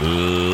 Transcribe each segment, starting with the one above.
Love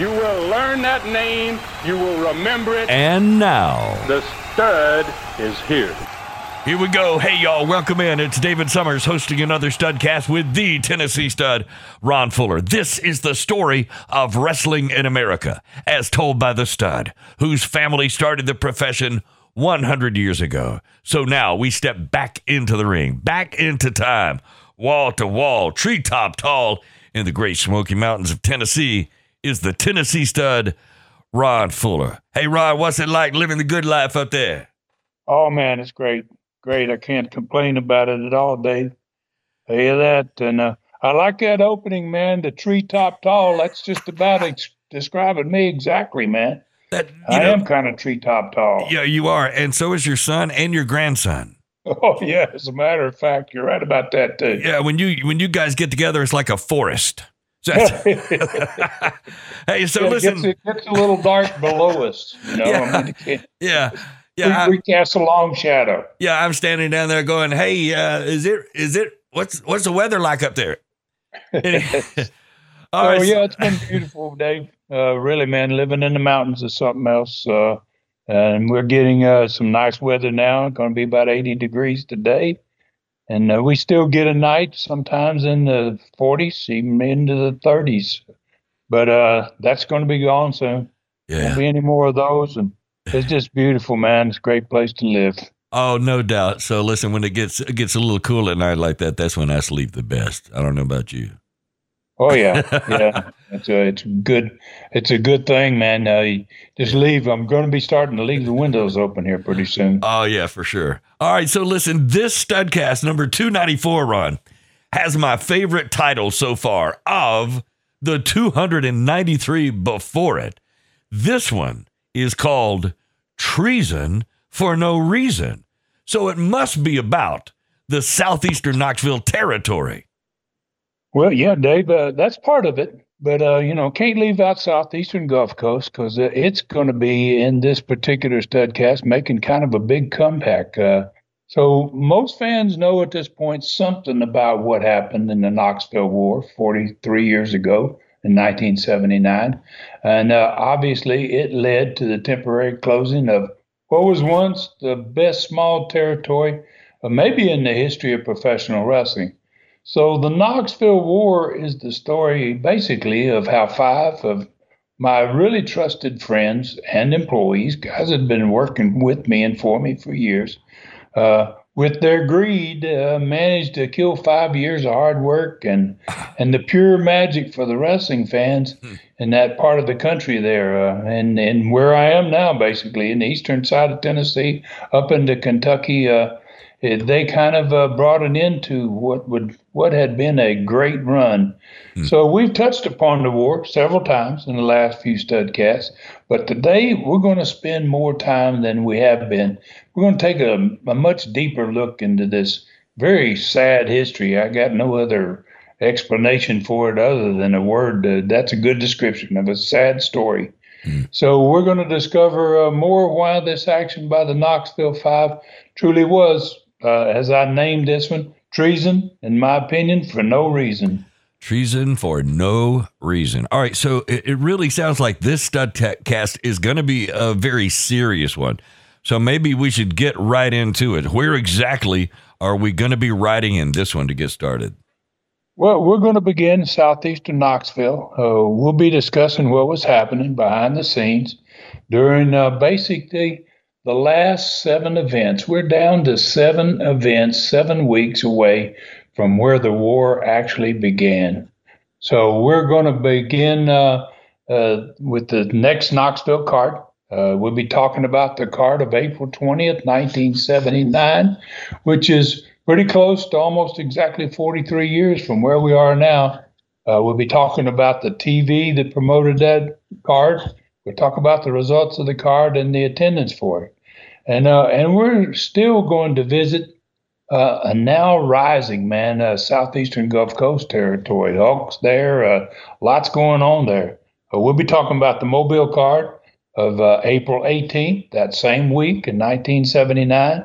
You will learn that name. You will remember it. And now, The stud is here. Here we go. Hey, y'all, welcome in. It's David Summers hosting another Studcast with the Tennessee stud, Ron Fuller. This is the story of wrestling in America, as told by the stud, whose family started the profession 100 years ago. So now we step back into the ring, back into time, wall to wall, treetop tall in the great Smoky Mountains of Tennessee is the Tennessee stud, Ron Fuller. Hey, Ron, what's it like living the good life up there? Oh man, it's great, great. I can't complain about it at all, Dave. I hear that, and uh, I like that opening, man. The treetop tall. That's just about ex- describing me exactly, man. That, I know- am kind of treetop tall. Yeah, you are, and so is your son and your grandson. Oh yeah. As a matter of fact, you're right about that too. Yeah, when you when you guys get together, it's like a forest. Hey, so Yeah, it, gets, it gets a little dark below us. You know, Yeah. I mean, it yeah, yeah, we, we cast a long shadow. yeah. I'm standing down there going, "Hey, uh, is it is it what's what's the weather like up there?" All Oh right, so- yeah, it's been beautiful, Dave. Uh, really, man, living in the mountains is something else. Uh, and we're getting uh, some nice weather now. It's Going to be about 80 degrees today, and uh, we still get a night sometimes in the 40s, even into the 30s. But uh, that's going to be gone soon. yeah. Won't be any more of those, and it's just beautiful, man. It's a great place to live. Oh, no doubt. So listen, when it gets it gets a little cool at night like that, that's when I sleep the best. I don't know about you. Oh yeah, yeah. It's a it's good. It's a good thing, man. Uh, just leave. I'm going to be starting to leave the windows open here pretty soon. Oh yeah, for sure. All right, so listen, this studcast number 294 Ron has my favorite title so far of the 293 before it. This one is called Treason for No Reason. So it must be about the southeastern Knoxville territory. Well, yeah, Dave, uh, that's part of it. But uh, you know, can't leave out southeastern Gulf Coast because it's going to be in this particular studcast making kind of a big comeback. Uh, so most fans know at this point something about what happened in the Knoxville War 43 years ago in 1979, and uh, obviously it led to the temporary closing of what was once the best small territory, uh, maybe in the history of professional wrestling. So the Knoxville War is the story basically of how five of my really trusted friends and employees, guys that had been working with me and for me for years, uh, with their greed, uh, managed to kill five years of hard work and and the pure magic for the wrestling fans in that part of the country there, uh, and and where I am now, basically in the eastern side of Tennessee, up into Kentucky. Uh, it, they kind of uh, brought an end to what would what had been a great run. So we've touched upon the war several times in the last few studcasts, but today we're going to spend more time than we have been. We're going to take a, a much deeper look into this very sad history. I got no other explanation for it other than a word. Uh, that's a good description of a sad story. So we're going to discover uh, more why this action by the Knoxville Five truly was, uh, as I named this one, treason, in my opinion, for no reason. Treason for no reason. All right, so it, it really sounds like this stud tech cast is going to be a very serious one. So maybe we should get right into it. Where exactly are we going to be riding in this one to get started? Well, we're going to begin southeastern Knoxville. Uh, we'll be discussing what was happening behind the scenes during uh, basically the last seven events. We're down to seven events, seven weeks away from where the war actually began. So we're going to begin uh, uh, with the next Knoxville card. Uh, we'll be talking about the card of April 20th, 1979, which is pretty close to almost exactly 43 years from where we are now. Uh, we'll be talking about the TV that promoted that card. We'll talk about the results of the card and the attendance for it. And, uh, and we're still going to visit uh, a now rising man, uh, southeastern Gulf Coast territory. Hawks there, uh, lots going on there. Uh, we'll be talking about the Mobile card of uh, April 18th, that same week in 1979.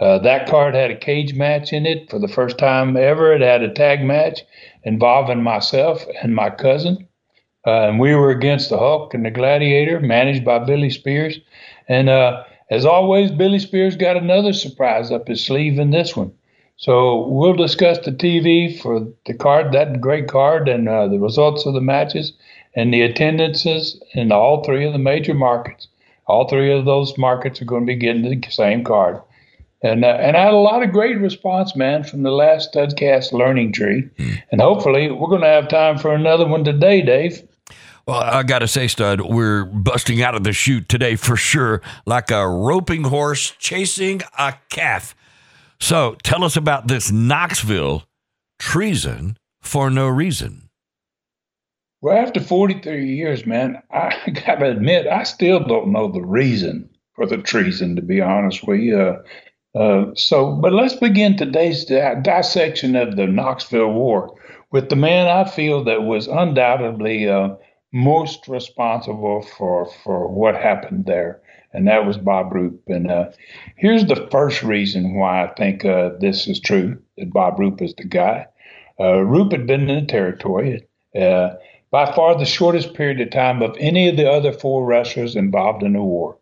Uh, that card had a cage match in it for the first time ever. It had a tag match involving myself and my cousin. And we were against the Hulk and the Gladiator, managed by Billy Spears. And as always, Billy Spears got another surprise up his sleeve in this one. So we'll discuss the TV for the card, that great card, and uh, the results of the matches and the attendances in all three of the major markets. All three of those markets are going to be getting the same card. And, uh, and I had a lot of great response, man, from the last Studcast learning tree. Mm. And hopefully, we're going to have time for another one today, Dave. Well, I got to say, Stud, we're busting out of the chute today for sure, like a roping horse chasing a calf. So tell us about this Knoxville treason for no reason. Well, after 43 years, man, I got to admit, I still don't know the reason for the treason, to be honest with you. Uh, uh, so, but let's begin today's di- dissection of the Knoxville War with the man I feel that was undoubtedly uh, most responsible for for what happened there, and that was Bob Roop. And uh, here's the first reason why I think uh, this is true that Bob Roop is the guy. Uh, Roop had been in the territory uh, by far the shortest period of time of any of the other four wrestlers involved in the war.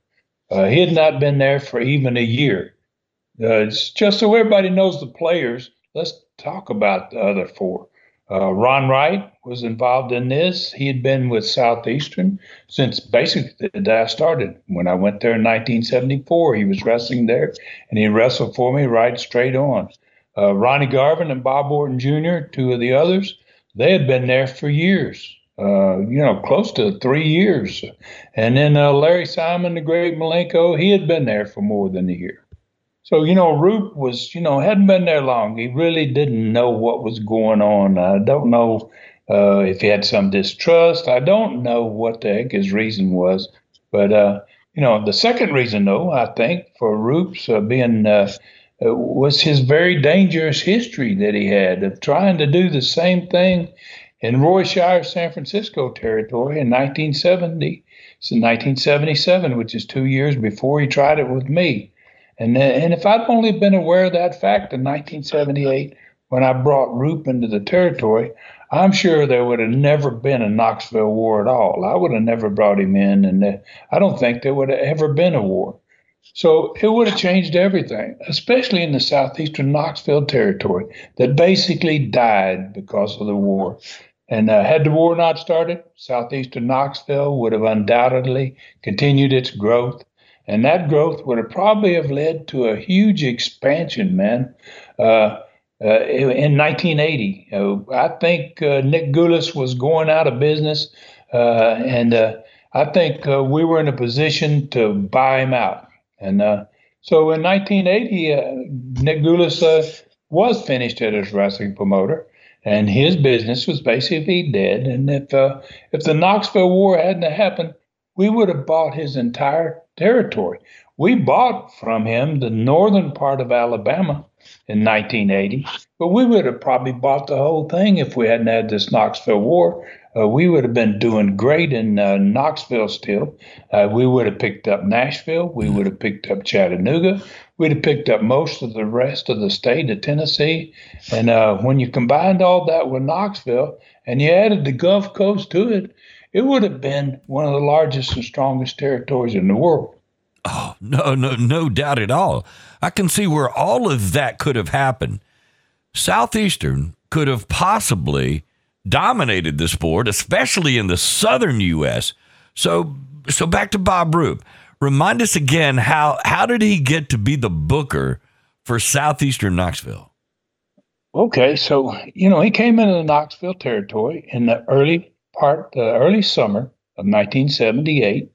Uh, he had not been there for even a year. Uh, just so everybody knows the players. Let's talk about the other four. Uh, Ron Wright was involved in this. He had been with Southeastern since basically the day I started. When I went there in 1974, he was wrestling there, and he wrestled for me right straight on. Uh, Ronnie Garvin and Bob Orton Jr., two of the others, they had been there for years. Uh, you know, close to three years. And then uh, Larry Simon, the great Malenko, he had been there for more than a year. So, you know, Roop was, you know, hadn't been there long. He really didn't know what was going on. I don't know uh, if he had some distrust. I don't know what the heck his reason was. But, uh, you know, the second reason, though, I think, for Roop's uh, being uh, uh, was his very dangerous history that he had of trying to do the same thing in Roy Shire, San Francisco territory in 1970. It's in 1977, which is two years before he tried it with me. And, and if I'd only been aware of that fact in 1978 when I brought Roop into the territory, I'm sure there would have never been a Knoxville war at all. I would have never brought him in, and uh, I don't think there would have ever been a war. So it would have changed everything, especially in the southeastern Knoxville territory that basically died because of the war. And uh, had the war not started, southeastern Knoxville would have undoubtedly continued its growth and that growth would have probably have led to a huge expansion, man. Uh, uh, in 1980, uh, I think uh, Nick Gulas was going out of business, uh, and uh, I think we were in a position to buy him out. And so in 1980, Nick Gulas was finished as a wrestling promoter, and his business was basically dead. And if if the Knoxville War hadn't happened, we would have bought his entire territory. We bought from him the northern part of Alabama in 1980, but we would have probably bought the whole thing if we hadn't had this Knoxville War. Uh, we would have been doing great in uh, Knoxville still. Uh, we would have picked up Nashville. We would have picked up Chattanooga. We'd have picked up most of the rest of the state of Tennessee. And uh, when you combined all that with Knoxville and you added the Gulf Coast to it, it would have been one of the largest and strongest territories in the world. Oh, no, no, no doubt at all. I can see where all of that could have happened. Southeastern could have possibly dominated the sport, especially in the southern U.S. So so back to Bob Roop. Remind us again how how did he get to be the booker for Southeastern Knoxville? Okay, so you know he came into the Knoxville territory in the early part, the early summer of 1978,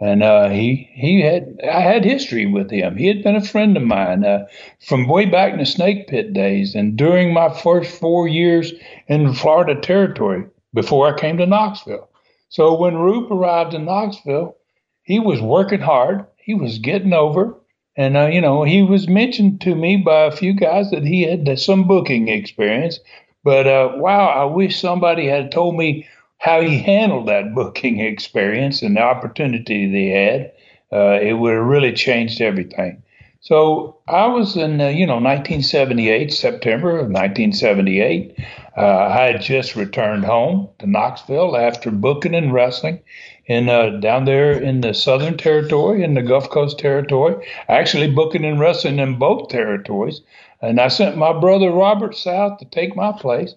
and uh, he he had I had history with him. He had been a friend of mine uh, from way back in the Snake Pit days, and during my first four years in Florida territory before I came to Knoxville. So when Roop arrived in Knoxville, he was working hard. He was getting over, and uh, you know he was mentioned to me by a few guys that he had some booking experience. But uh, wow, I wish somebody had told me how he handled that booking experience and the opportunity that he had, uh, it would have really changed everything. So I was in, uh, you know, 1978, September of 1978. Uh, I had just returned home to Knoxville after booking and wrestling in uh, down there in the Southern Territory in the Gulf Coast Territory. Actually, booking and wrestling in both territories. And I sent my brother Robert south to take my place.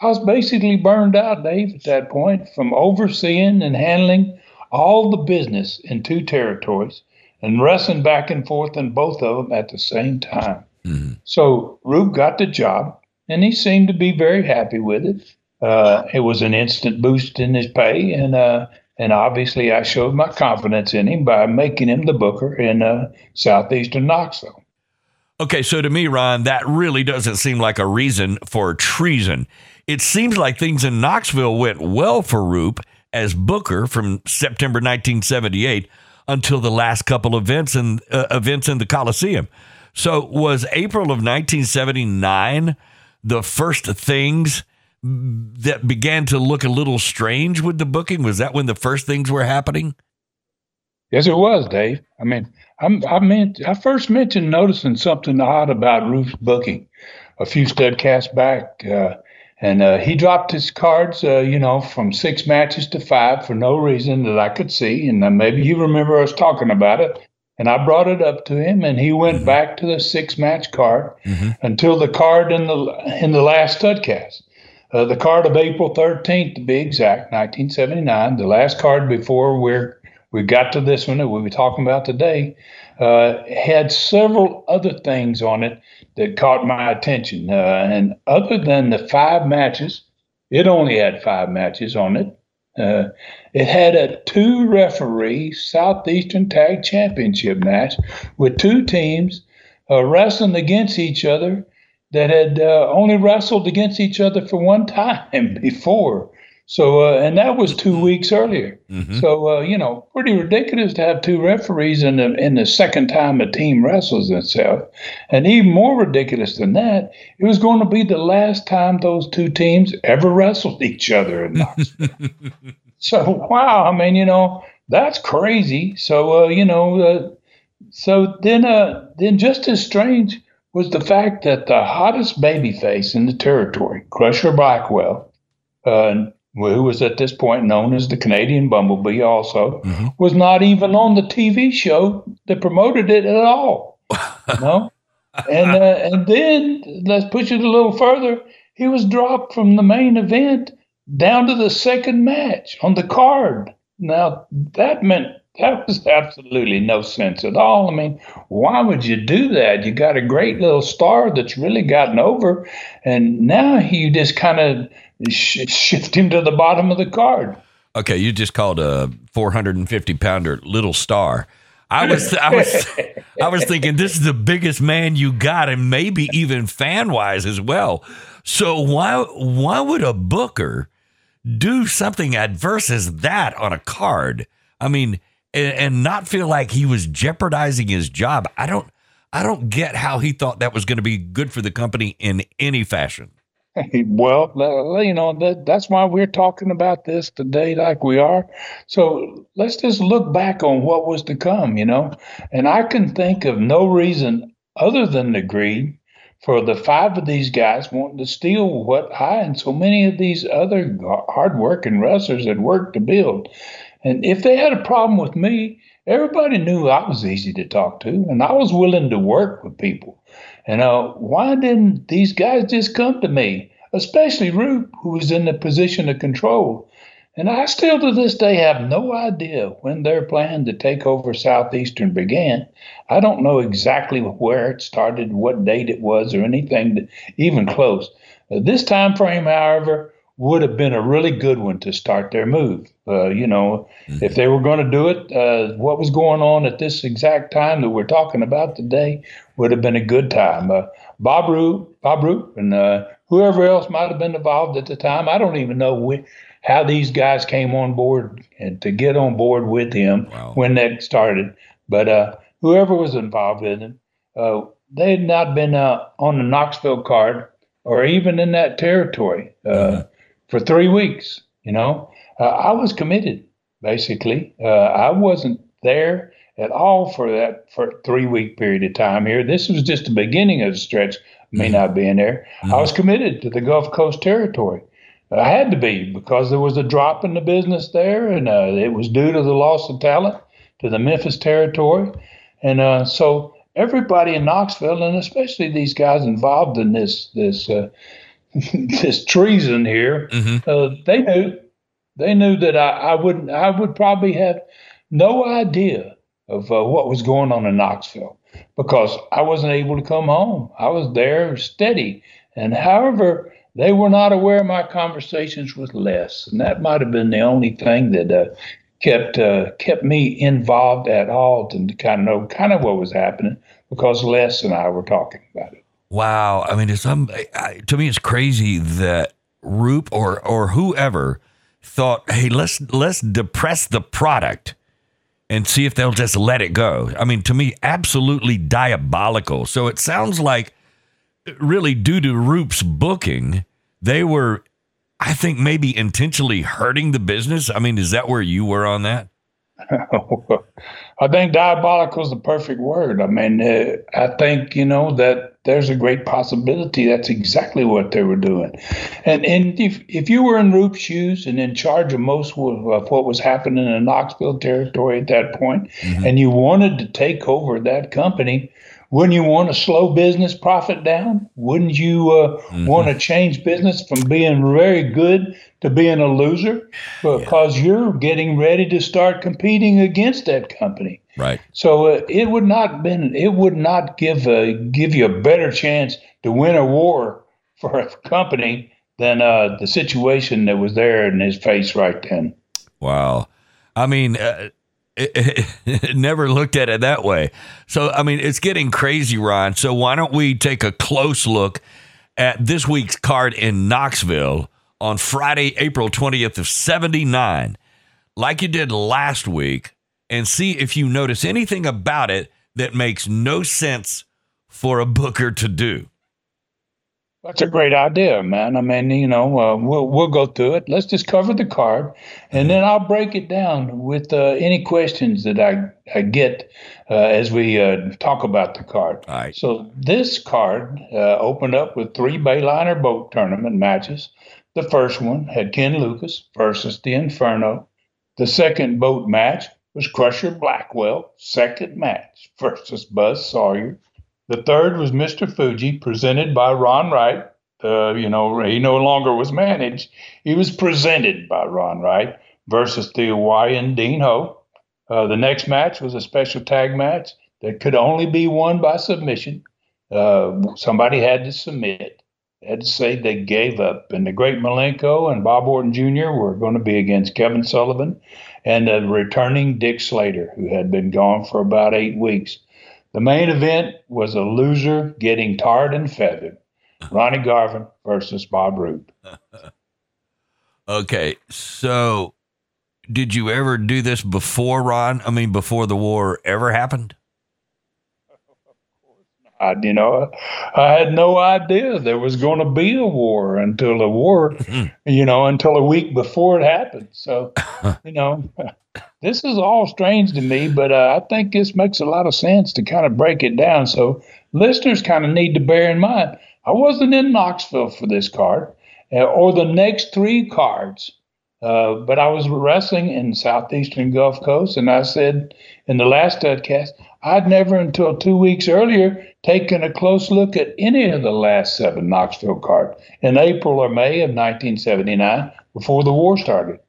I was basically burned out, Dave, at that point from overseeing and handling all the business in two territories and wrestling back and forth in both of them at the same time. Mm-hmm. So Roop got the job, and he seemed to be very happy with it. Uh, it was an instant boost in his pay, and uh, and obviously I showed my confidence in him by making him the booker in uh, southeastern Knoxville. Okay, so to me, Ron, that really doesn't seem like a reason for treason it seems like things in Knoxville went well for Roop as Booker from September 1978 until the last couple events in uh, events in the Coliseum. So was April of 1979 the first things that began to look a little strange with the booking? Was that when the first things were happening? Yes, it was, Dave. I mean, I'm, I meant I first mentioned noticing something odd about Roop's booking a few studcasts back. Uh, and uh, he dropped his cards, uh, you know, from six matches to five for no reason that I could see. And uh, maybe you remember us talking about it. And I brought it up to him, and he went mm-hmm. back to the six match card mm-hmm. until the card in the in the last studcast. Uh, the card of April 13th, to be exact, 1979, the last card before we're we got to this one that we'll be talking about today, uh, had several other things on it that caught my attention. Uh, and other than the five matches, it only had five matches on it. Uh, it had a two referee Southeastern Tag Championship match with two teams uh, wrestling against each other that had uh, only wrestled against each other for one time before. So, uh, and that was two weeks earlier. Mm-hmm. So, uh, you know, pretty ridiculous to have two referees in the in the second time a team wrestles itself, and even more ridiculous than that, it was going to be the last time those two teams ever wrestled each other in Knoxville. so, wow, I mean, you know, that's crazy. So, uh, you know, uh, so then, uh, then just as strange was the fact that the hottest babyface in the territory, Crusher Blackwell. Uh, who was at this point known as the Canadian Bumblebee, also, mm-hmm. was not even on the TV show that promoted it at all. no, and uh, and then let's push it a little further. He was dropped from the main event down to the second match on the card. Now that meant that was absolutely no sense at all. I mean, why would you do that? You got a great little star that's really gotten over, and now you just kind of sh- shift him to the bottom of the card. Okay, you just called a 450 pounder little star. I was I was I was thinking this is the biggest man you got, and maybe even fan wise as well. So why why would a booker do something adverse as that on a card? I mean, and, and not feel like he was jeopardizing his job. I don't I don't get how he thought that was going to be good for the company in any fashion. Well, you know that that's why we're talking about this today, like we are. So let's just look back on what was to come, you know. And I can think of no reason other than the greed for the five of these guys wanting to steal what I and so many of these other hardworking wrestlers had worked to build. And if they had a problem with me, everybody knew I was easy to talk to, and I was willing to work with people. And uh, why didn't these guys just come to me, especially Roop, who was in the position of control? And I still to this day have no idea when their plan to take over Southeastern began. I don't know exactly where it started, what date it was, or anything that, even close. Uh, this time frame, however, would have been a really good one to start their move. Uh, you know, mm-hmm. if they were going to do it, uh, what was going on at this exact time that we're talking about today would have been a good time. Uh, Bob Roop, Bob Roop, and uh, whoever else might have been involved at the time. I don't even know how these guys came on board and to get on board with him wow. when that started. But uh, whoever was involved in it, uh, they had not been on the Knoxville card or even in that territory. Mm-hmm for three weeks. You know, uh, I was committed. Basically, uh, I wasn't there at all for that for three week period of time here. This was just the beginning of the stretch. Me mm-hmm. not being there, mm-hmm. I was committed to the Gulf Coast territory. I had to be because there was a drop in the business there, and uh, it was due to the loss of talent to the Memphis territory, and uh, so everybody in Knoxville, and especially these guys involved in this this uh, this treason here. Mm-hmm. Uh, they knew they knew that I, I wouldn't I would probably have no idea of uh, what was going on in Knoxville because I wasn't able to come home. I was there steady, and however they were not aware of my conversations with Les, and that might have been the only thing that uh, kept uh, kept me involved at all to kind of know kind of what was happening because Les and I were talking about it. Wow. I mean, it's um, to me, it's crazy that Roop or or whoever thought, hey, let's let's depress the product and see if they'll just let it go. I mean, to me, absolutely diabolical. So it sounds like really due to Roop's booking, they were, I think, maybe intentionally hurting the business. I mean, is that where you were on that? I think diabolical is the perfect word. I mean, uh, I think you know that there's a great possibility that's exactly what they were doing. And and if if you were in Roop's shoes and in charge of most of, what was happening in the Knoxville territory at that point, mm-hmm. and you wanted to take over that company, wouldn't you want to slow business profit down? Wouldn't you uh, mm-hmm. want to change business from being very good to being a loser? Because yeah. you're getting ready to start competing against that company. Right. So uh, it would not been it would not give a, give you a better chance to win a war for a company than uh, the situation that was there in his face right then. Wow. I mean, uh, never looked at it that way. So, I mean, it's getting crazy, Ron. So, why don't we take a close look at this week's card in Knoxville on Friday, April 20th of 79, like you did last week, and see if you notice anything about it that makes no sense for a booker to do. That's a great idea, man. I mean, you know, uh, we'll we'll go through it. Let's just cover the card, and then I'll break it down with uh, any questions that I I get uh, as we uh, talk about the card. All right. So this card uh, opened up with three Bayliner boat tournament matches. The first one had Ken Lucas versus the Inferno. The second boat match was Crusher Blackwell. Second match versus Buzz Sawyer. The third was Mr. Fuji, presented by Ron Wright. Uh, you know, he no longer was managed. He was presented by Ron Wright versus the Hawaiian Dean Ho. Uh, the next match was a special tag match that could only be won by submission. Uh, somebody had to submit. To say they gave up. And the great Malenko and Bob Orton Jr. were going to be against Kevin Sullivan and the returning Dick Slater, who had been gone for about eight weeks. The main event was a loser getting tarred and feathered. Ronnie Garvin versus Bob Roop. okay, so did you ever do this before Ron? I mean, before the war ever happened? I, you know, I had no idea there was going to be a war until the war, you know, until a week before it happened. So, you know, this is all strange to me, but uh, I think this makes a lot of sense to kind of break it down. So, listeners kind of need to bear in mind I wasn't in Knoxville for this card uh, or the next three cards. Uh, but I was wrestling in southeastern Gulf Coast, and I said in the last podcast, I'd never until two weeks earlier taken a close look at any of the last seven Knoxville cards in April or May of 1979 before the war started.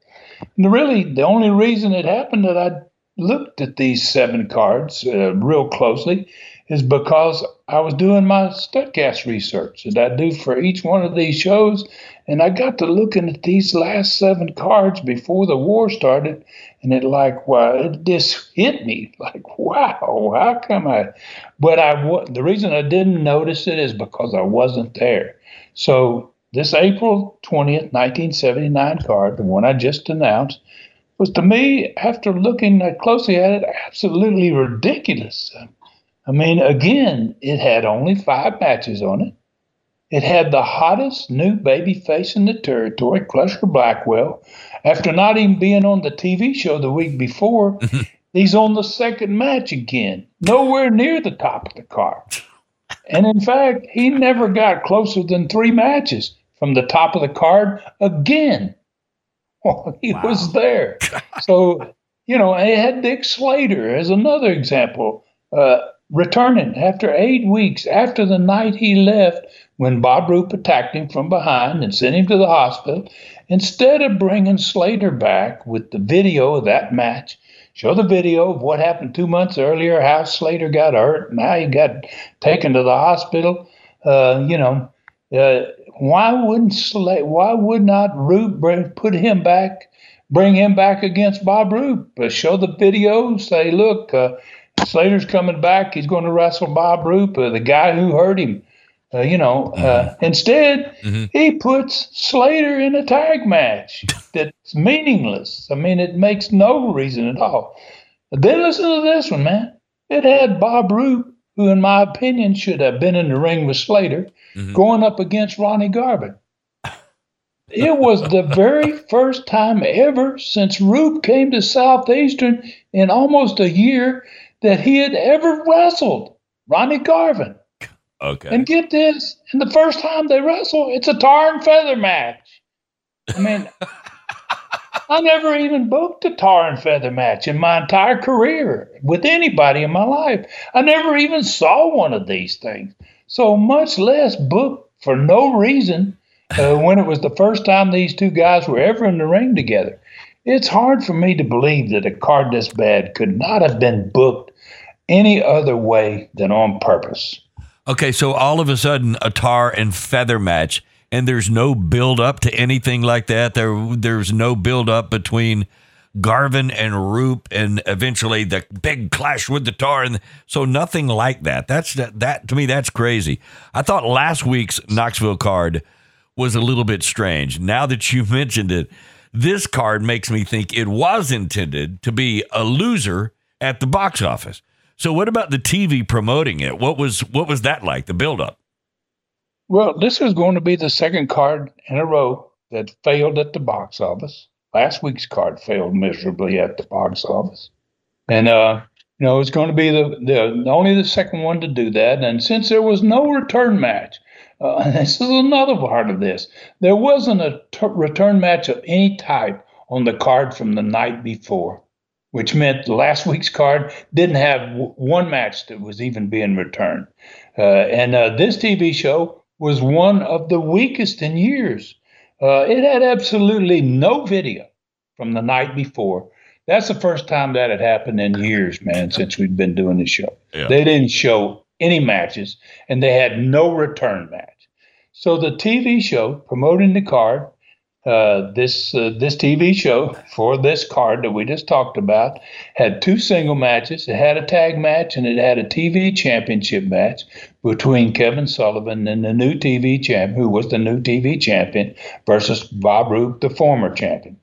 And really, the only reason it happened that I looked at these seven cards uh, real closely is because I was doing my Studcast research that I do for each one of these shows. And I got to looking at these last seven cards before the war started. And it like, wow, it just hit me like, wow, how come I? But I, the reason I didn't notice it is because I wasn't there. So this April 20th, 1979 card, the one I just announced, was to me, after looking closely at it, absolutely ridiculous. I mean, again, it had only five matches on it. It had the hottest new baby face in the territory, Crusher Blackwell. After not even being on the TV show the week before, he's on the second match again, nowhere near the top of the card. And in fact, he never got closer than three matches from the top of the card again. Well, he wow. was there. so, you know, I had Dick Slater as another example. Uh, returning after eight weeks after the night he left when Bob Roop attacked him from behind and sent him to the hospital. Instead of bringing Slater back with the video of that match, show the video of what happened two months earlier, how Slater got hurt, and how he got taken to the hospital. Uh, you know, uh, why wouldn't Slater, why would not Roop bring, put him back, bring him back against Bob Roop? Uh, show the video, say, look, uh, Slater's coming back. He's going to wrestle Bob Roop, uh, the guy who hurt him. Uh, you know, uh, mm-hmm. instead, mm-hmm. he puts Slater in a tag match that's meaningless. I mean, it makes no reason at all. But then listen to this one, man. It had Bob Roop, who, in my opinion, should have been in the ring with Slater, mm-hmm. going up against Ronnie Garvin. It was the very first time ever since Roop came to Southeastern in almost a year that he had ever wrestled Ronnie Garvin. Okay. And get this, and the first time they wrestle, it's a tar and feather match. I mean, I never even booked a tar and feather match in my entire career with anybody in my life. I never even saw one of these things. So much less booked for no reason uh, when it was the first time these two guys were ever in the ring together. It's hard for me to believe that a card this bad could not have been booked any other way than on purpose. Okay, so all of a sudden, a tar and feather match, and there's no build up to anything like that. There, there's no build up between Garvin and Roop, and eventually the big clash with the tar, and so nothing like that. That's that, that to me. That's crazy. I thought last week's Knoxville card was a little bit strange. Now that you mentioned it, this card makes me think it was intended to be a loser at the box office. So what about the TV promoting it? What was what was that like? The buildup? Well, this is going to be the second card in a row that failed at the box office. Last week's card failed miserably at the box office, and uh, you know it's going to be the, the only the second one to do that. And since there was no return match, uh, this is another part of this. There wasn't a t- return match of any type on the card from the night before which meant last week's card didn't have w- one match that was even being returned. Uh, and uh, this TV show was one of the weakest in years. Uh, it had absolutely no video from the night before. That's the first time that had happened in years, man, since we've been doing the show. Yeah. They didn't show any matches, and they had no return match. So the TV show promoting the card uh, this uh, this TV show for this card that we just talked about had two single matches. It had a tag match and it had a TV championship match between Kevin Sullivan and the new TV champ, who was the new TV champion, versus Bob Roop, the former champion.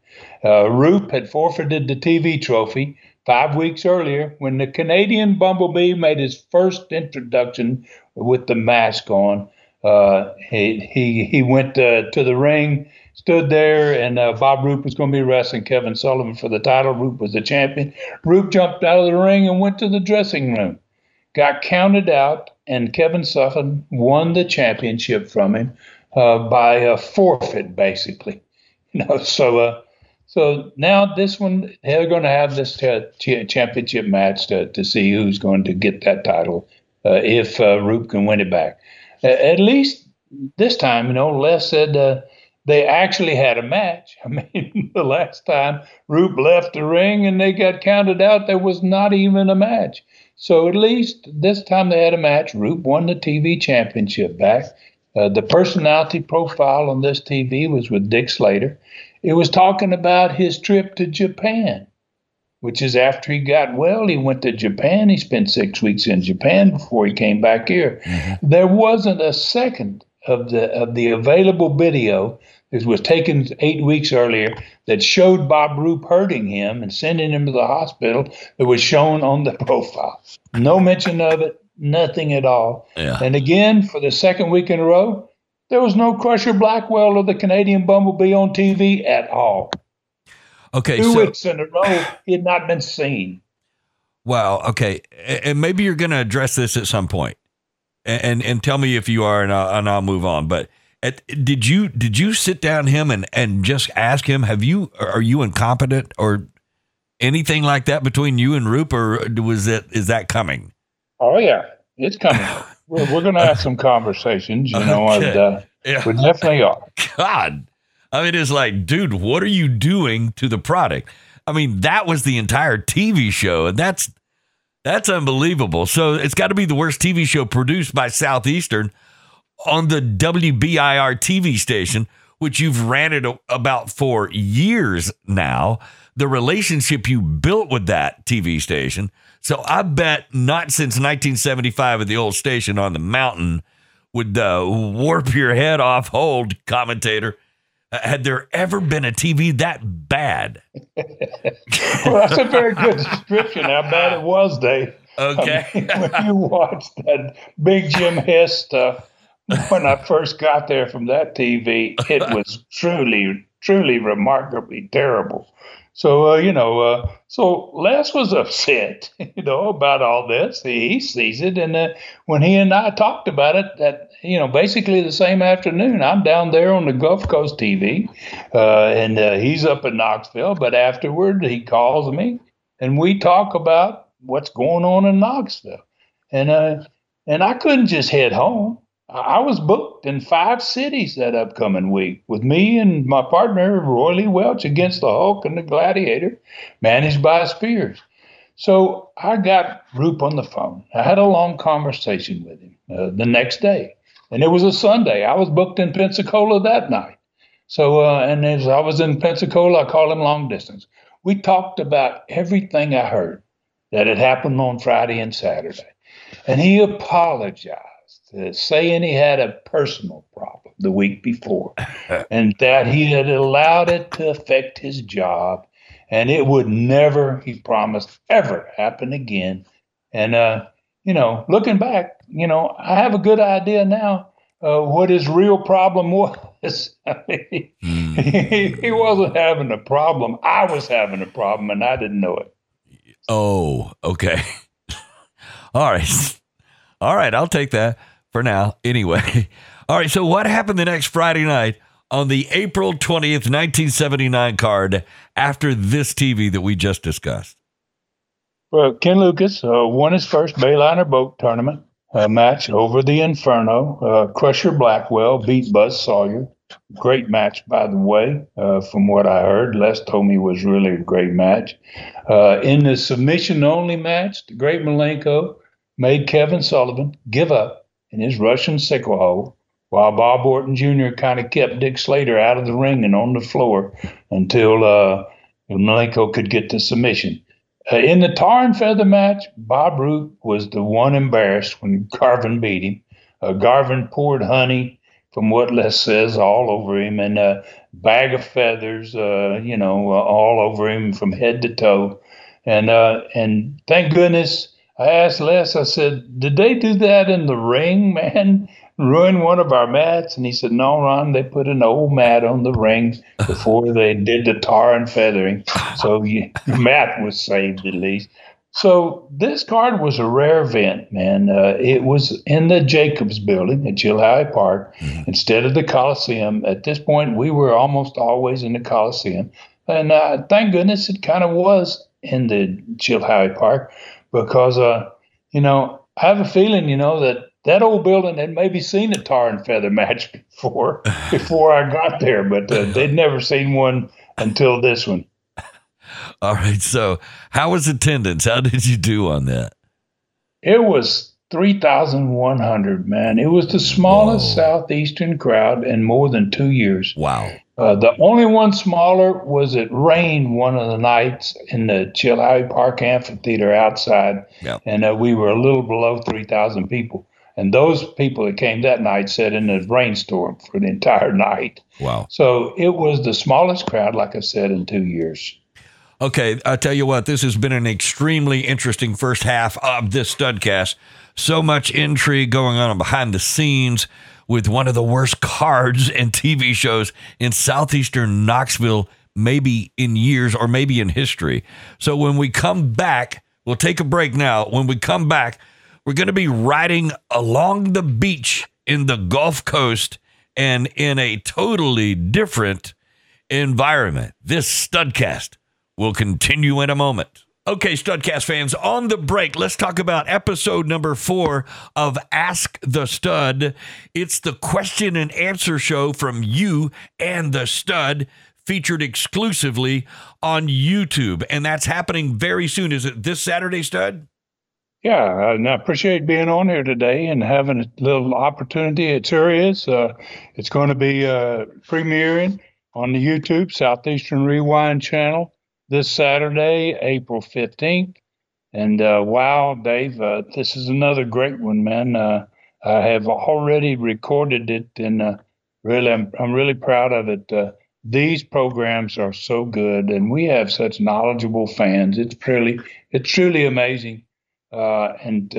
Uh, Roop had forfeited the TV trophy five weeks earlier when the Canadian Bumblebee made his first introduction with the mask on. Uh, he, he he went uh, to the ring stood there, and uh, Bob Roop was going to be wrestling Kevin Sullivan for the title. Roop was the champion. Roop jumped out of the ring and went to the dressing room, got counted out, and Kevin Sullivan won the championship from him uh, by a forfeit, basically. You know, so uh, so now this one they're going to have this uh, championship match to to see who's going to get that title uh, if uh, Roop can win it back. at least this time, you know, Les said they actually had a match. I mean, the last time Roop left the ring and they got counted out, there was not even a match. So at least this time they had a match. Roop won the TV championship back. Uh, the personality profile on this TV was with Dick Slater. It was talking about his trip to Japan, which is after he got well. He went to Japan. He spent six weeks in Japan before he came back here. Mm-hmm. There wasn't a second of the of the available video it was taken eight weeks earlier that showed Bob Roop hurting him and sending him to the hospital. It was shown on the profile. No mention of it, nothing at all. Yeah. And again, for the second week in a row, there was no Crusher Blackwell or the Canadian Bumblebee on TV at all. Okay, two so, weeks in a row, he had not been seen. Wow. Okay, and maybe you're going to address this at some point, and, and and tell me if you are, and I'll, and I'll move on. But at, did you did you sit down him and and just ask him? Have you are you incompetent or anything like that between you and Roop, or was it is that coming? Oh yeah, it's coming. we're, we're going to have some conversations. You know, okay. and, uh, yeah. we definitely are. God, I mean, it's like, dude, what are you doing to the product? I mean, that was the entire TV show, and that's that's unbelievable. So it's got to be the worst TV show produced by Southeastern on the WBIR TV station, which you've ranted about for years now, the relationship you built with that TV station. So I bet not since 1975 at the old station on the mountain would the warp your head off hold commentator. Uh, had there ever been a TV that bad? well, that's a very good description how bad it was, Dave. Okay. I mean, when you watched that Big Jim Hess stuff, when I first got there from that TV, it was truly, truly remarkably terrible. So, uh, you know, uh, so Les was upset, you know, about all this. He, he sees it. And uh, when he and I talked about it, that, you know, basically the same afternoon, I'm down there on the Gulf Coast TV, uh, and uh, he's up in Knoxville. But afterward, he calls me and we talk about what's going on in Knoxville. And, uh, and I couldn't just head home. I was booked in five cities that upcoming week with me and my partner, Roy Lee Welch, against the Hulk and the Gladiator, managed by Spears. So I got Roop on the phone. I had a long conversation with him uh, the next day. And it was a Sunday. I was booked in Pensacola that night. So, uh, and as I was in Pensacola, I called him long distance. We talked about everything I heard that had happened on Friday and Saturday. And he apologized uh, saying he had a personal problem the week before and that he had allowed it to affect his job and it would never, he promised, ever happen again. And, uh, you know, looking back, you know, I have a good idea now uh, what his real problem was. I mean, he, he wasn't having a problem. I was having a problem and I didn't know it. Oh, okay. All right. All right. I'll take that for now. Anyway, all right. So, what happened the next Friday night on the April 20th, 1979 card after this TV that we just discussed? Well, Ken Lucas uh, won his first Bayliner boat tournament uh, match over the Inferno. Uh, Crusher Blackwell beat Buzz Sawyer. Great match, by the way, uh, from what I heard. Les told me was really a great match. Uh, in the submission only match, the great Malenko made Kevin Sullivan give up in his Russian sickle hole, while Bob Orton Jr. kind of kept Dick Slater out of the ring and on the floor until uh, Malenko could get the submission. Uh, in the tar and feather match, Bob Roop was the one embarrassed when Garvin beat him. Uh, Garvin poured honey, from what Les says, all over him and a bag of feathers, uh, you know, uh, all over him from head to toe. And uh, and thank goodness I asked Les, I said, did they do that in the ring, man? Ruin one of our mats? And he said, no, Ron, they put an old mat on the ring before they did the tar and feathering. So the mat was saved at least. So this card was a rare event, man. Uh, it was in the Jacobs building at Chilhowee Park mm-hmm. instead of the Coliseum. At this point, we were almost always in the Coliseum. And uh, thank goodness it kind of was in the Chilhowee Park because, uh, you know, I have a feeling, you know, that that old building had maybe seen a tar and feather match before before I got there, but uh, they'd never seen one until this one. All right. So, how was attendance? How did you do on that? It was 3,100, man. It was the smallest Whoa. Southeastern crowd in more than two years. Wow. Uh, the only one smaller was it rained one of the nights in the Chilhowee Park Amphitheater outside, and uh, we were a little below 3,000 people. And those people that came that night sat in a rainstorm for the entire night. Wow. So it was the smallest crowd, like I said, in two years. Okay, I tell you what, this has been an extremely interesting first half of this studcast. So much intrigue going on behind the scenes with one of the worst cards and TV shows in southeastern Knoxville, maybe in years or maybe in history. So when we come back, we'll take a break now. When we come back, we're going to be riding along the beach in the Gulf Coast and in a totally different environment. This studcast will continue in a moment. Okay, Studcast fans, on the break, let's talk about episode number four of Ask the Stud. It's the question and answer show from you and the stud, featured exclusively on YouTube. And that's happening very soon. Is it this Saturday, Stud? Yeah, and I appreciate being on here today and having a little opportunity. It sure is. Uh, it's going to be uh, premiering on the YouTube Southeastern Rewind channel this Saturday, April 15th. And uh, wow, Dave, uh, this is another great one, man. Uh, I have already recorded it, and uh, really, I'm, I'm really proud of it. Uh, these programs are so good, and we have such knowledgeable fans. It's really, it's truly amazing. Uh, and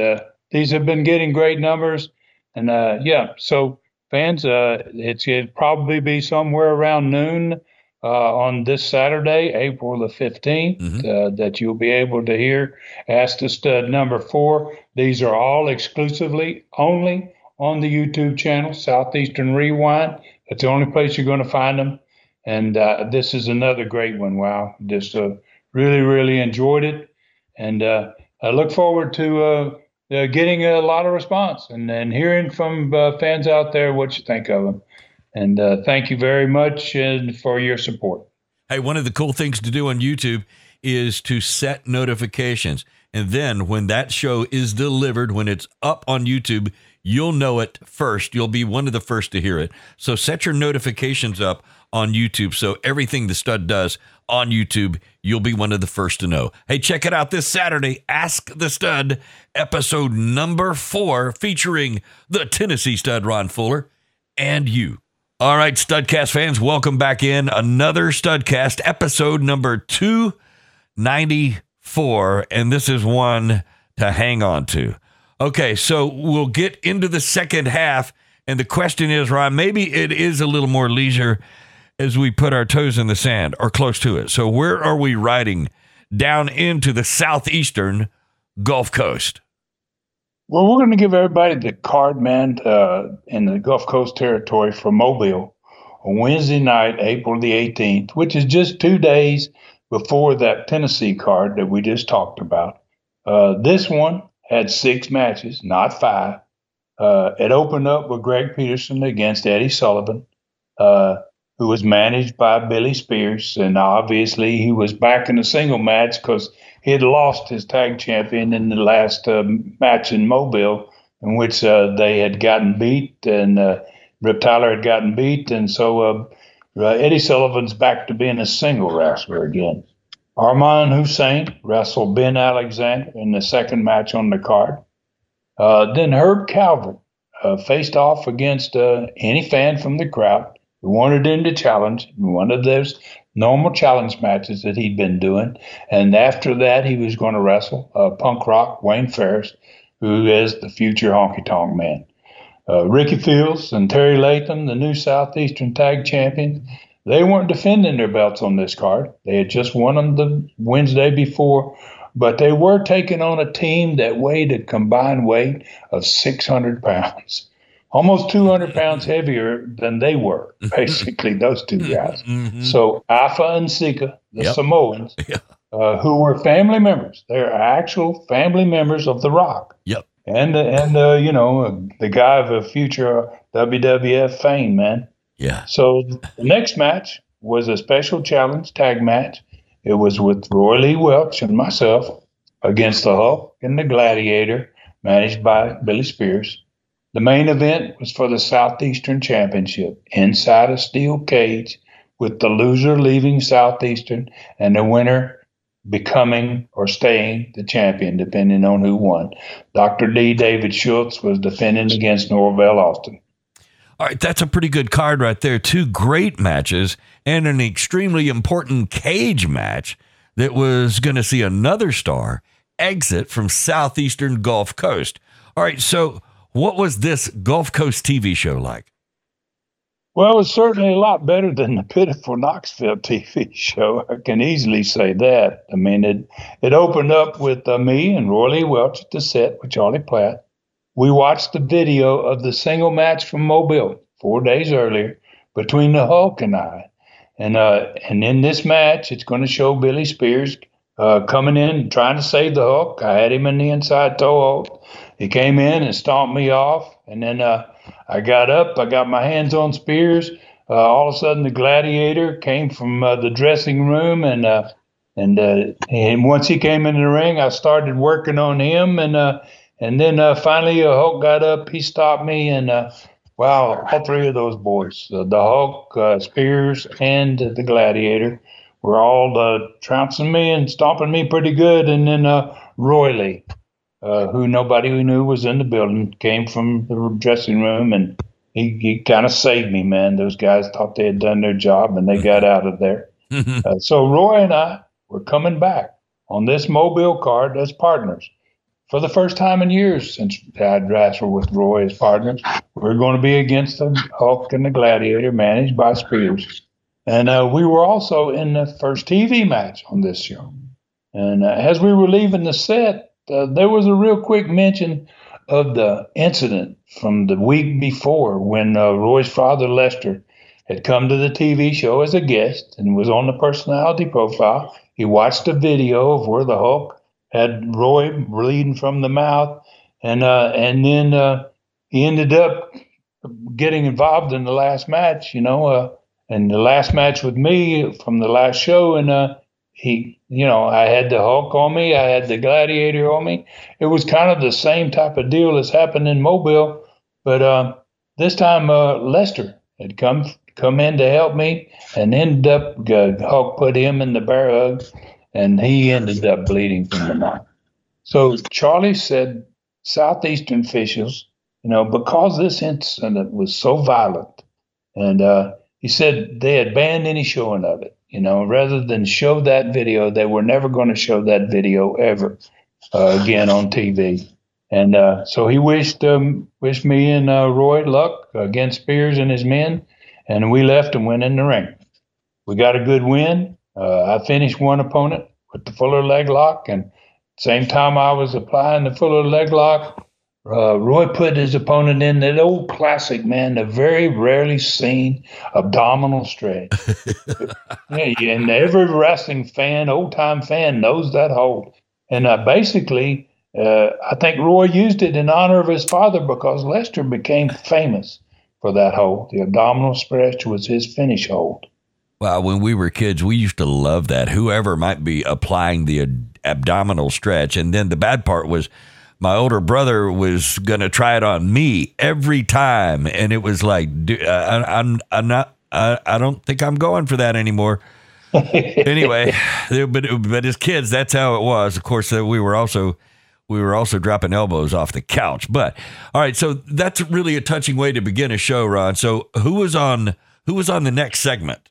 these have been getting great numbers. And yeah, so fans, it's it'll probably be somewhere around noon uh, on this Saturday, April the 15th, Mhm. uh, that you'll be able to hear Ask the Stud number four. These are all exclusively only on the YouTube channel, Southeastern Rewind. That's the only place you're going to find them. And uh, this is another great one. Wow. Just uh, really, really enjoyed it. And uh, I look forward to uh, uh, getting a lot of response and, and hearing from uh, fans out there what you think of them. And uh, thank you very much uh, for your support. Hey, one of the cool things to do on YouTube is to set notifications. And then when that show is delivered, when it's up on YouTube, you'll know it first. You'll be one of the first to hear it. So set your notifications up on YouTube. So everything the stud does on YouTube, you'll be one of the first to know. Hey, check it out this Saturday. Ask the Stud, episode number four, featuring the Tennessee stud Ron Fuller and you. All right, Studcast fans, welcome back in another Studcast, episode number 294. And this is one to hang on to. Okay, so we'll get into the second half. And the question is, Ron, maybe it is a little more leisure as we put our toes in the sand or close to it. So, where are we riding down into the southeastern Gulf Coast? Well, we're going to give everybody the card, man, uh, in the Gulf Coast territory for Mobile on Wednesday night, April the 18th, which is just two days before that Tennessee card that we just talked about. Uh, this one had six matches, not five. Uh, it opened up with Greg Peterson against Eddie Sullivan, uh, who was managed by Billy Spears. And obviously, he was back in the single match because he had lost his tag champion in the last uh, match in Mobile, in which uh, they had gotten beat, and uh, Rip Tyler had gotten beat. And so uh, uh, Eddie Sullivan's back to being a single wrestler again. Armand Hussein wrestled Ben Alexander in the second match on the card. Uh, then Herb Calvert faced off against any fan from the crowd who wanted him to challenge one of those normal challenge matches that he'd been doing. And after that, he was going to wrestle uh, punk rock Wayne Ferris, who is the future honky tonk man. Uh, Ricky Fields and Terry Latham, the new Southeastern Tag Champions, they weren't defending their belts on this card. They had just won them the Wednesday before, but they were taking on a team that weighed a combined weight of 600 pounds, almost 200 pounds heavier than they were, basically, those two guys. Mhm. So Afa and Sika, the Yep. Samoans, Yeah. uh, who were family members, they're actual family members of The Rock. Yep. and and uh, you know the guy of a future WWF fame, man. Yeah. So the next match was a special challenge tag match. It was with Roy Lee Welch and myself against the Hulk and the Gladiator, managed by Billy Spears. The main event was for the Southeastern Championship inside a steel cage, with the loser leaving Southeastern and the winner becoming or staying the champion, depending on who won. Dr. D. David Schultz was defending against Norvell Austin. All right, that's a pretty good card right there. Two great matches and an extremely important cage match that was going to see another star exit from Southeastern Gulf Coast. All right, so what was this Gulf Coast TV show like? Well, it was certainly a lot better than the pitiful Knoxville TV show. I can easily say that. I mean, it it opened up with uh, me and Roy Lee Welch at the set with Charlie Platt. We watched the video of the single match from Mobile four days earlier between the Hulk and I, and uh, and in this match, it's going to show Billy Spears uh, coming in trying to save the Hulk. I had him in the inside toe hold. He came in and stomped me off, and then. Uh, I got up, I got my hands on Spears. Uh, all of a sudden, the gladiator came from uh, the dressing room, and uh, and uh, and once he came in the ring, I started working on him, and uh, and then finally, Hulk got up, he stopped me, and wow, all three of those boys, the Hulk, Spears, and the gladiator, were all trouncing me and stomping me pretty good, and then Roy Lee uh, who nobody we knew was in the building, came from the dressing room, and he, he kind of saved me, man. Those guys thought they had done their job, and they got out of there. uh, so Roy and I were coming back on this mobile card as partners for the first time in years since I'd wrestled with Roy as partners. We are going to be against the Hulk and the Gladiator, managed by Spears. And uh, we were also in the first TV match on this show. And uh, as we were leaving the set, uh, there was a real quick mention of the incident from the week before when uh, Roy's father, Lester, had come to the TV show as a guest and was on the personality profile. He watched a video of where the Hulk had Roy bleeding from the mouth, and uh, and then uh, he ended up getting involved in the last match, you know, uh, and the last match with me from the last show, and uh, he, you know, I had the Hulk on me, I had the Gladiator on me. It was kind of the same type of deal as happened in Mobile, but uh, this time uh, Lester had come come in to help me, and ended up uh, Hulk put him in the bear hug, and he ended up bleeding from the mouth. So Charlie said, southeastern officials, you know, because this incident was so violent, and uh, he said they had banned any showing of it. You know, rather than show that video, they were never going to show that video ever uh, again on TV. And uh, so he wished um, wished me and uh, Roy luck against Spears and his men, and we left and went in the ring. We got a good win. Uh, I finished one opponent with the Fuller leg lock, and same time I was applying the Fuller leg lock, uh, Roy put his opponent in that old classic, man, the very rarely seen abdominal stretch. yeah, and every wrestling fan, old time fan, knows that hold. And uh, basically, uh, I think Roy used it in honor of his father because Lester became famous for that hold. The abdominal stretch was his finish hold. Well, when we were kids, we used to love that. Whoever might be applying the ad- abdominal stretch. And then the bad part was my older brother was going to try it on me every time. And it was like, I, I'm, I'm not, I, I don't think I'm going for that anymore. anyway, but, but as kids, that's how it was. Of course, uh, we were also, we were also dropping elbows off the couch. But all right, so that's really a touching way to begin a show, Ron. So who was on, who was on the next segment?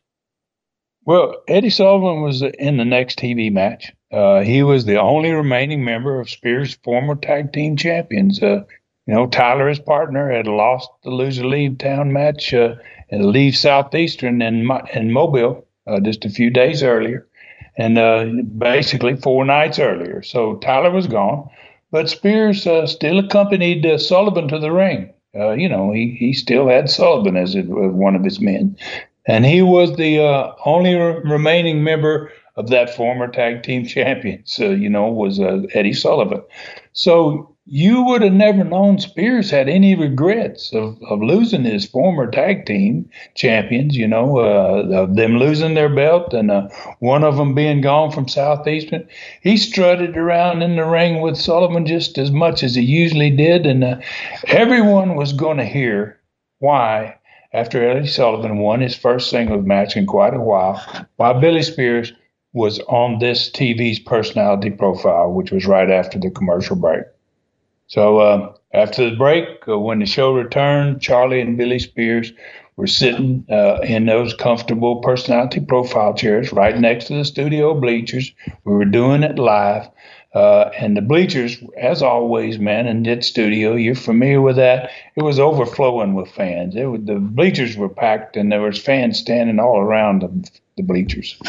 Well, Eddie Sullivan was in the next TV match. Uh, he was the only remaining member of Spears' former tag team champions. Uh, you know, Tyler, his partner, had lost the loser leave town match uh, and leave Southeastern in, in Mobile uh, just a few days earlier, and uh, basically four nights earlier. So Tyler was gone, but Spears uh, still accompanied Sullivan to the ring. you know, he, he still had Sullivan as one of his men. And he was the only re- remaining member of that former tag team champion. So, you know, was uh, Eddie Sullivan. So you would have never known Spears had any regrets of, of losing his former tag team champions, you know, uh, of them losing their belt and uh, one of them being gone from Southeastern. He strutted around in the ring with Sullivan just as much as he usually did. And uh, everyone was going to hear why, after Eddie Sullivan won his first singles match in quite a while, why Billy Spears was on this TV's personality profile, which was right after the commercial break. So uh, after the break, uh, when the show returned, Charlie and Billy Spears were sitting uh, in those comfortable personality profile chairs right next to the studio bleachers. We were doing it live. Uh, and the bleachers, as always, man, in that studio, you're familiar with that. It was overflowing with fans. It was, the bleachers were packed, and there was fans standing all around the, the bleachers.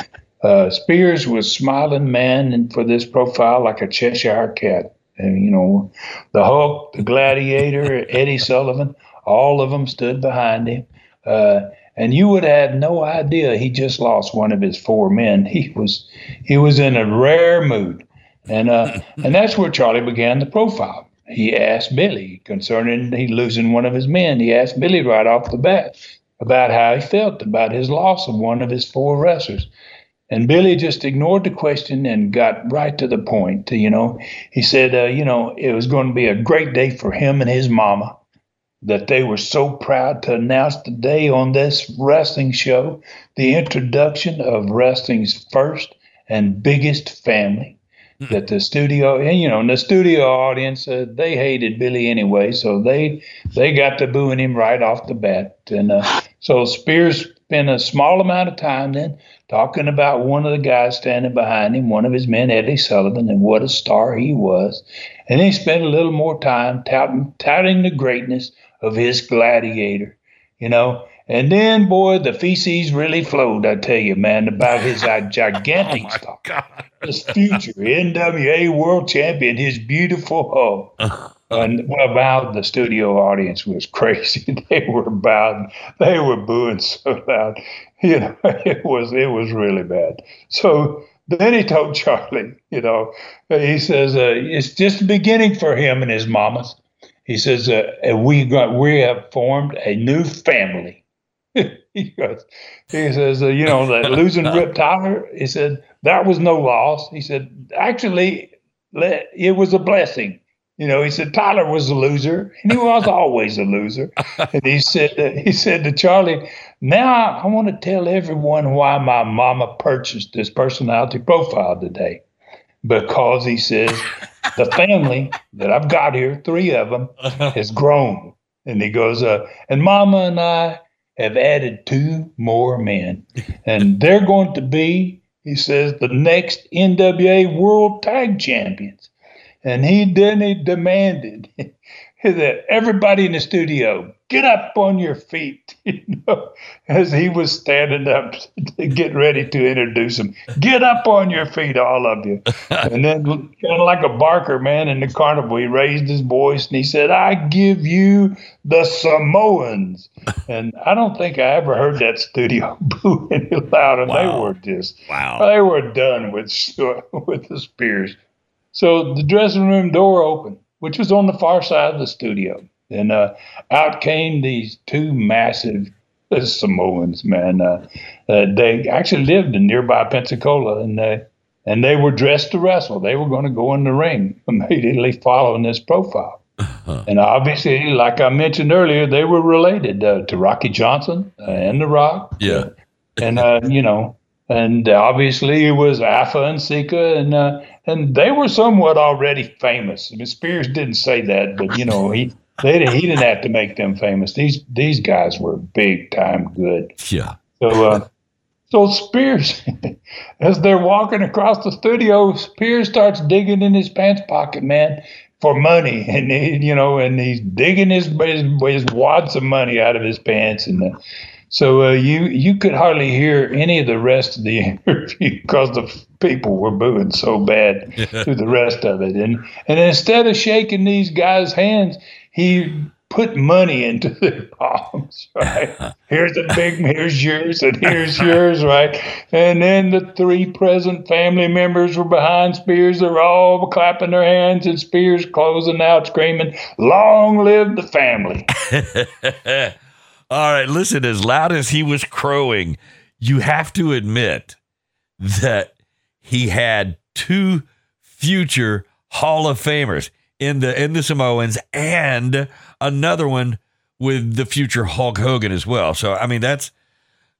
Uh, Spears was smiling man and for this profile like a Cheshire cat. And, you know, the Hulk, the Gladiator, Eddie Sullivan, all of them stood behind him. Uh, and you would have no idea he just lost one of his four men. He was he was in a rare mood, and uh, and that's where Charlie began the profile. He asked Billy concerning he losing one of his men. He asked Billy right off the bat about how he felt about his loss of one of his four wrestlers. And Billy just ignored the question and got right to the point. You know, he said, uh, you know, it was going to be a great day for him and his mama, that they were so proud to announce today on this wrestling show the introduction of wrestling's first and biggest family. Mm-hmm. That the studio, and you know, and the studio audience, uh, they hated Billy anyway, so they they got to booing him right off the bat. And uh, so Spears spent a small amount of time then talking about one of the guys standing behind him, one of his men, Eddie Sullivan, and what a star he was. And he spent a little more time touting, touting the greatness of his gladiator, you know. And then, boy, the feces really flowed, I tell you, man, about his uh, gigantic oh star. His future NWA world champion, his beautiful oh. And well, about the studio audience was crazy. they were bowed, they were booing so loud. You know, it was it was really bad. So then he told Charlie, you know, he says uh, it's just the beginning for him and his mamas. He says uh, we got we have formed a new family. he, goes, he says, uh, you know, that losing Rip Tyler. He said that was no loss. He said actually it was a blessing you know, he said Tyler was a loser, and he was always a loser. And he said, he said to Charlie, "Now I want to tell everyone why my mama purchased this personality profile today, because he says the family that I've got here, three of them, has grown." And he goes, uh, "And Mama and I have added two more men, and they're going to be." He says the next NWA World Tag Champions. And he then he demanded that everybody in the studio get up on your feet, you know, as he was standing up to get ready to introduce him. Get up on your feet, all of you. and then, kind of like a barker, man, in the carnival, he raised his voice and he said, I give you the Samoans. and I don't think I ever heard that studio boo any louder. Wow. They were just, wow. they were done with, with the Spears. So the dressing room door opened, which was on the far side of the studio. And uh, out came these two massive Samoans, man. Uh, uh, they actually lived in nearby Pensacola, and they and they were dressed to wrestle. They were going to go in the ring immediately following this profile. Uh-huh. And obviously, like I mentioned earlier, they were related uh, to Rocky Johnson and The Rock. Yeah. and uh, you know, and obviously it was Afa and Sika, and uh, and they were somewhat already famous. I mean, Spears didn't say that, but you know he they he didn't have to make them famous. These these guys were big time good. Yeah. So uh, so Spears, as they're walking across the studio, Spears starts digging in his pants pocket, man, for money, and he, you know, and he's digging his his, his wads of money out of his pants, and. Uh, so uh, you you could hardly hear any of the rest of the interview because the people were booing so bad through the rest of it. And and instead of shaking these guys' hands, he put money into their palms, right? here's a big, here's yours, and here's yours, right? And then the three present family members were behind Spears. They're all clapping their hands, and Spears closing out, screaming, Long live the family. All right, listen, as loud as he was crowing, you have to admit that he had two future Hall of Famers in the in the Samoans and another one with the future Hulk Hogan as well. So I mean that's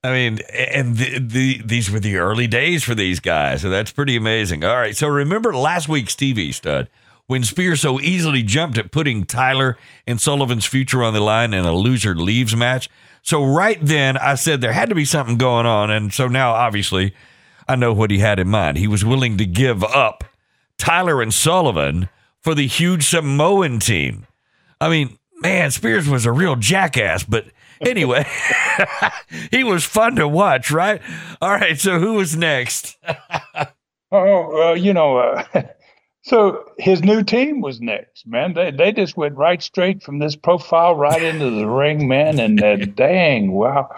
I mean and the, the these were the early days for these guys. So that's pretty amazing. All right. So remember last week's TV stud when Spears so easily jumped at putting Tyler and Sullivan's future on the line in a loser leaves match. So right then I said there had to be something going on and so now obviously I know what he had in mind. He was willing to give up Tyler and Sullivan for the huge Samoan team. I mean, man, Spears was a real jackass, but anyway, he was fun to watch, right? All right, so who was next? oh, well, you know, uh, so his new team was next, man. They they just went right straight from this profile right into the ring, man. And uh, dang, wow,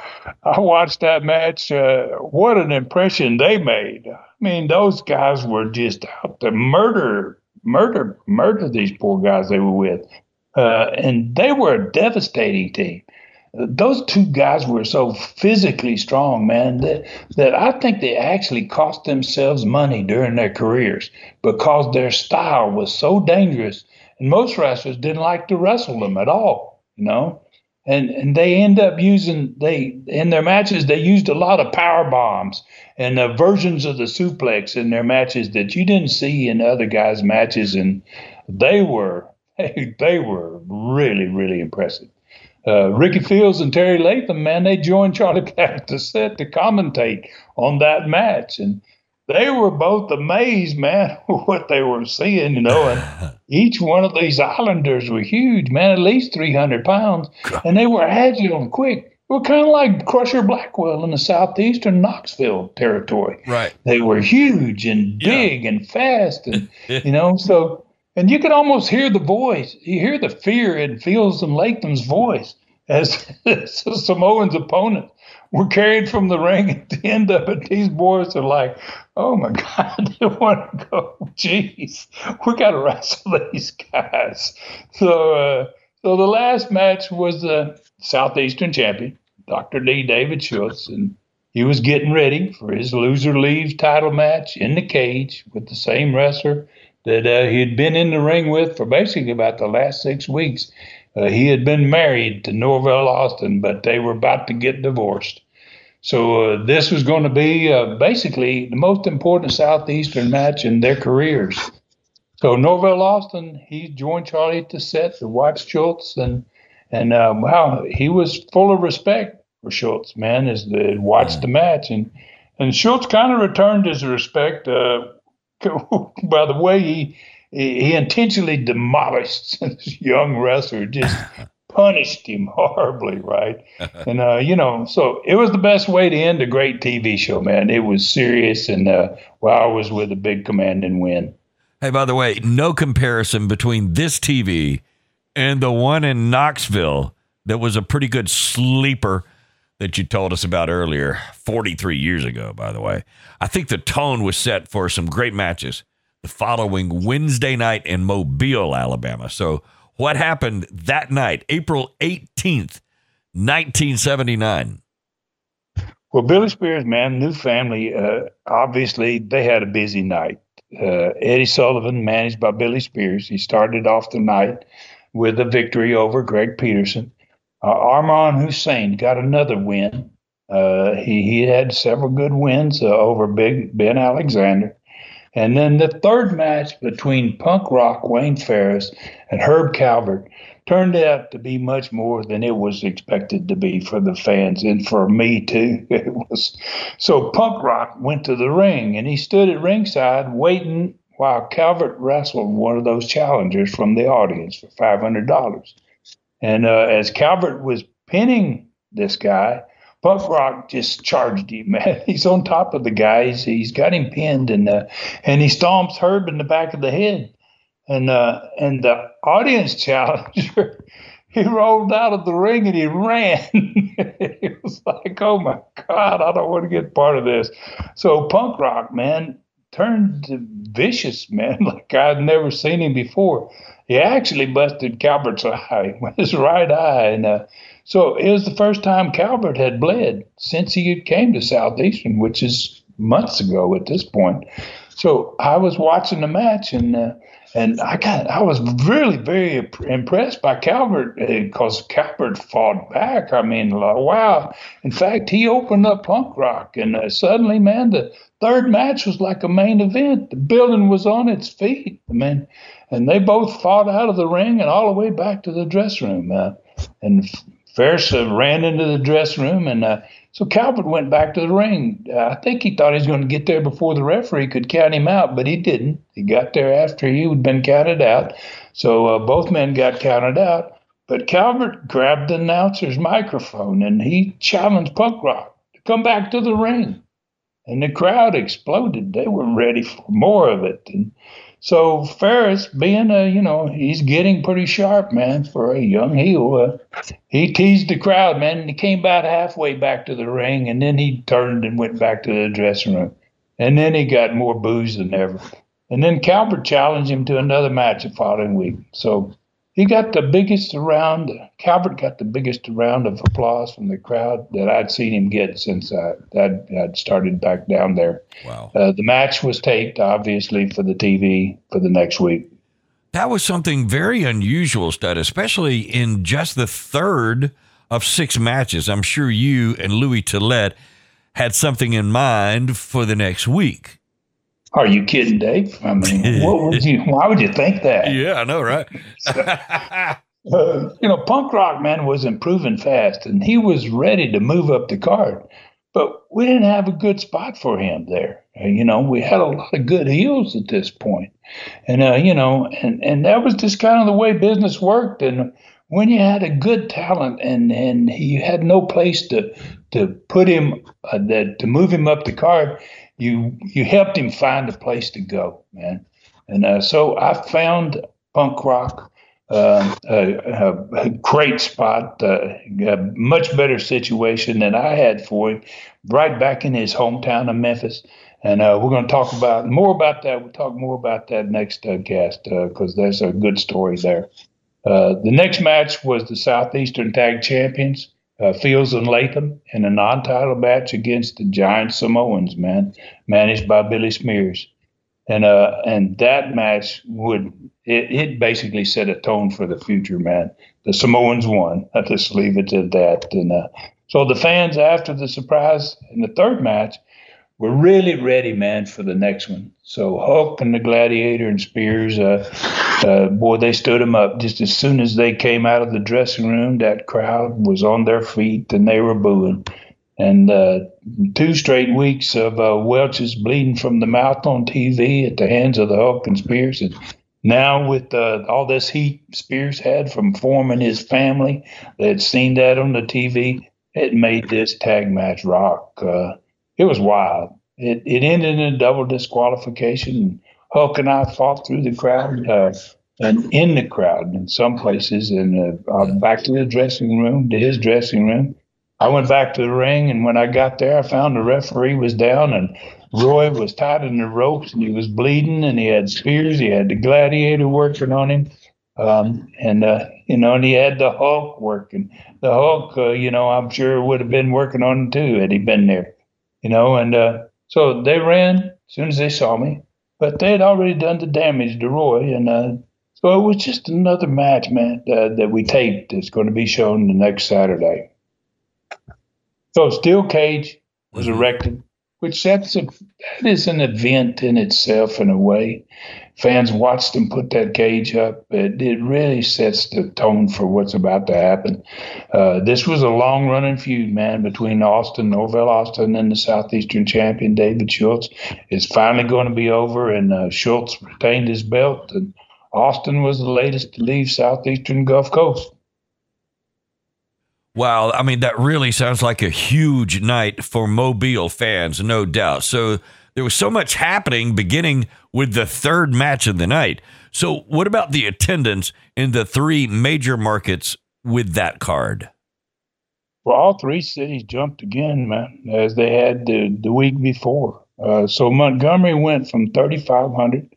I watched that match. Uh, what an impression they made. I mean, those guys were just out to murder murder murder these poor guys they were with, uh, and they were a devastating team. Those two guys were so physically strong, man, that, that I think they actually cost themselves money during their careers because their style was so dangerous, and most wrestlers didn't like to wrestle them at all, you know? And and they end up using they in their matches they used a lot of power bombs and uh, versions of the suplex in their matches that you didn't see in other guys' matches, and they were they were really really impressive. Uh, Ricky Fields and Terry Latham, man, they joined Charlie to set to commentate on that match, and they were both amazed, man, what they were seeing, you know. And each one of these Islanders were huge, man, at least 300 pounds, and they were agile and quick were kind of like Crusher Blackwell in the southeastern Knoxville territory. Right. They were huge and big yeah. and fast, and you know, so and you could almost hear the voice. You hear the fear in Fields and Latham's voice as, as Samoan's opponent were carried from the ring at the end of it. These boys are like, "Oh my God, they want to go. Jeez, we got to wrestle these guys." So, uh, so the last match was the southeastern champion Dr. D. David Schultz, and he was getting ready for his loser leaves title match in the cage with the same wrestler that uh, he had been in the ring with for basically about the last six weeks. Uh, he had been married to Norvell Austin, but they were about to get divorced. So uh, this was going to be uh, basically the most important Southeastern match in their careers. So Norvell Austin, he joined Charlie to set to watch Schultz, and and um, wow, he was full of respect for Schultz, man, as they watched the match. And and Schultz kind of returned his respect uh, by the way he he intentionally demolished this young wrestler, just punished him horribly, right? and uh, you know, so it was the best way to end a great TV show, man. It was serious, and uh, wow, was with a big command and win. Hey, by the way, no comparison between this TV and the one in Knoxville that was a pretty good sleeper that you told us about earlier, 43 years ago, by the way. I think the tone was set for some great matches the following Wednesday night in Mobile, Alabama. So, what happened that night, April 18th, 1979? Well, Billy Spears, man, new family. Uh, obviously, they had a busy night. Uh, Eddie Sullivan, managed by Billy Spears, he started off the night with a victory over Greg Peterson. Uh, Armand Hussein got another win. Uh, he, he had several good wins uh, over Big Ben Alexander. And then the third match between Punk Rock Wayne Ferris and Herb Calvert turned out to be much more than it was expected to be for the fans and for me too. It was so Punk Rock went to the ring and he stood at ringside waiting while Calvert wrestled one of those challengers from the audience for five hundred dollars. And uh, as Calvert was pinning this guy, Punk Rock just charged him. Man, he's on top of the guy. He's, he's got him pinned, and uh, and he stomps Herb in the back of the head. And uh, and the audience challenger, he rolled out of the ring and he ran. it was like, oh my God, I don't want to get part of this. So punk rock, man, turned vicious, man, like I'd never seen him before. He actually busted Calvert's eye, with his right eye, and uh, so it was the first time Calvert had bled since he came to Southeastern, which is months ago at this point. So I was watching the match and. Uh, and I got I was really very impressed by Calvert because uh, Calvert fought back. I mean, like, wow! In fact, he opened up punk rock, and uh, suddenly, man, the third match was like a main event. The building was on its feet, man, and they both fought out of the ring and all the way back to the dressing room. Uh, and Ferris ran into the dressing room and uh, so Calvert went back to the ring. Uh, I think he thought he was going to get there before the referee could count him out, but he didn't. He got there after he had been counted out. So uh, both men got counted out. But Calvert grabbed the announcer's microphone and he challenged Punk Rock to come back to the ring. And the crowd exploded. They were ready for more of it. And so Ferris, being a, you know, he's getting pretty sharp, man, for a young heel. Uh, he teased the crowd, man, and he came about halfway back to the ring, and then he turned and went back to the dressing room. And then he got more booze than ever. And then Calvert challenged him to another match the following week. So he got the biggest round. Calvert got the biggest round of applause from the crowd that I'd seen him get since I, I'd, I'd started back down there. Wow. Uh, the match was taped, obviously, for the TV for the next week. That was something very unusual, Stud, especially in just the third of six matches. I'm sure you and Louis Tillet had something in mind for the next week. Are you kidding, Dave? I mean, what would you? Why would you think that? Yeah, I know, right? uh, you know, punk rock man was improving fast, and he was ready to move up the card, but we didn't have a good spot for him there. Uh, you know, we had a lot of good heels at this point, and uh, you know, and and that was just kind of the way business worked, and when you had a good talent and and you had no place to to put him uh, that to move him up the card you you helped him find a place to go, man. And uh, so I found punk rock uh, a, a, great spot, uh, a much better situation than I had for him, right back in his hometown of Memphis. And uh, we're going to talk about more about that. We'll talk more about that next uh, cast because uh, there's a good story there. Uh, the next match was the Southeastern Tag Champions uh, Fields and Latham in a non-title match against the Giant Samoans, man, managed by Billy Spears, and uh, and that match would it, it basically set a tone for the future, man. The Samoans won. I just leave it at that, and uh, so the fans after the surprise in the third match we're really ready, man, for the next one. So Hulk and the Gladiator and Spears, uh, uh, boy, they stood them up. Just as soon as they came out of the dressing room, that crowd was on their feet and they were booing. And uh, two straight weeks of uh, Welch's bleeding from the mouth on TV at the hands of the Hulk and Spears. And now with uh, all this heat Spears had from forming his family, they had seen that on the TV. It made this tag match rock. Uh, it was wild. It, it ended in a double disqualification. Hulk and I fought through the crowd uh, and in the crowd in some places, and uh, back to the dressing room, to his dressing room. I went back to the ring, and when I got there, I found the referee was down, and Roy was tied in the ropes, and he was bleeding, and he had spears. He had the gladiator working on him, um, and uh, you know, and he had the Hulk working. The Hulk, uh, you know, I'm sure would have been working on him too had he been there you know, and uh, so they ran as soon as they saw me, but they had already done the damage to Roy, and uh, so it was just another match, man, uh, that we taped. It's going to be shown the next Saturday. So steel cage was mm-hmm. erected, which that's a that is an event in itself in a way fans watched him put that cage up. It, it really sets the tone for what's about to happen. Uh, this was a long running feud, man, between Austin, Norvell Austin, and the Southeastern champion, David Schultz. It's finally going to be over, and uh, Schultz retained his belt, and Austin was the latest to leave Southeastern Gulf Coast. Wow, I mean that really sounds like a huge night for Mobile fans, no doubt. So there was so much happening beginning with the third match of the night. So, what about the attendance in the three major markets with that card? Well, all three cities jumped again, man, as they had the, the week before. Uh, so Montgomery went from 3,500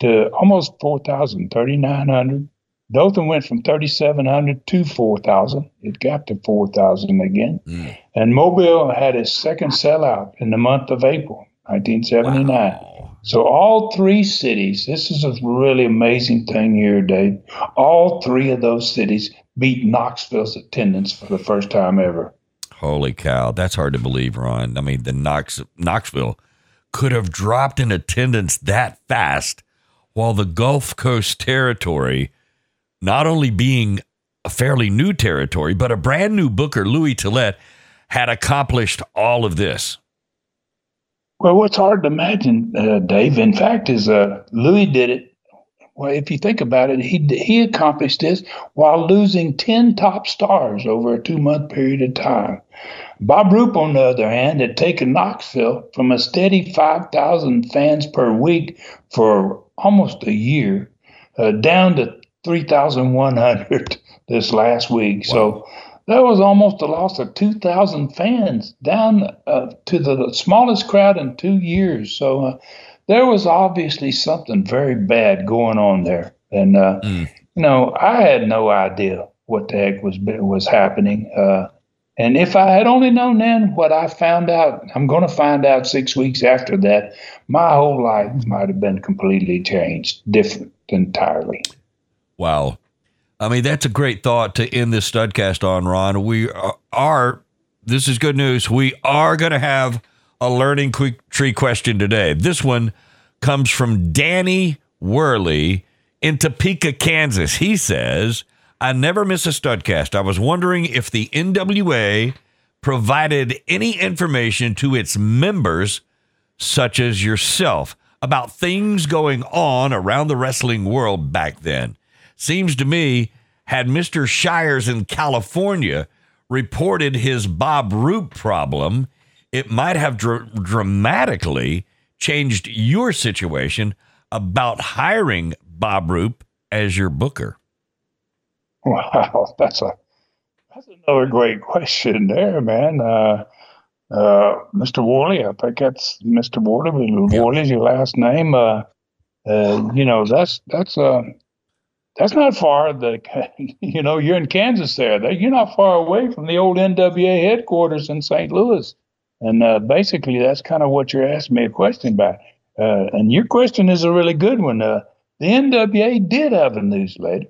to almost 4,000, 3,900. Dothan went from 3,700 to 4,000. It got to 4,000 again. Mm. And Mobile had its second sellout in the month of April, 1979. Wow. So all three cities, this is a really amazing thing here, Dave. All three of those cities beat Knoxville's attendance for the first time ever. Holy cow, that's hard to believe, Ron. I mean, the Knox Knoxville could have dropped in attendance that fast while the Gulf Coast territory not only being a fairly new territory, but a brand new booker, Louis Tillet, had accomplished all of this. Well, what's hard to imagine, uh, Dave, in fact, is uh, Louis did it. Well, if you think about it, he he accomplished this while losing ten top stars over a two month period of time. Bob Roop, on the other hand, had taken Knoxville from a steady five thousand fans per week for almost a year uh, down to 3,100 this last week. Wow. So that was almost a loss of 2,000 fans down uh, to the smallest crowd in two years. So uh, there was obviously something very bad going on there. And, uh, mm. you know, I had no idea what the heck was, was happening. Uh, and if I had only known then what I found out, I'm going to find out six weeks after that, my whole life might have been completely changed, different entirely. Wow. I mean, that's a great thought to end this studcast on, Ron. We are, this is good news. We are going to have a learning tree question today. This one comes from Danny Worley in Topeka, Kansas. He says, I never miss a studcast. I was wondering if the NWA provided any information to its members, such as yourself, about things going on around the wrestling world back then. Seems to me, had Mr. Shires in California reported his Bob Roop problem, it might have dr- dramatically changed your situation about hiring Bob Roop as your booker. Wow, that's a that's another great question there, man. Uh, uh, Mr. Worley, I think that's Mr. Worley. Worley's your last name. Uh, uh, you know, that's that's uh, that's not far. The you know you're in Kansas there. You're not far away from the old NWA headquarters in St. Louis, and uh, basically that's kind of what you're asking me a question about. Uh, and your question is a really good one. Uh, the NWA did have a newsletter.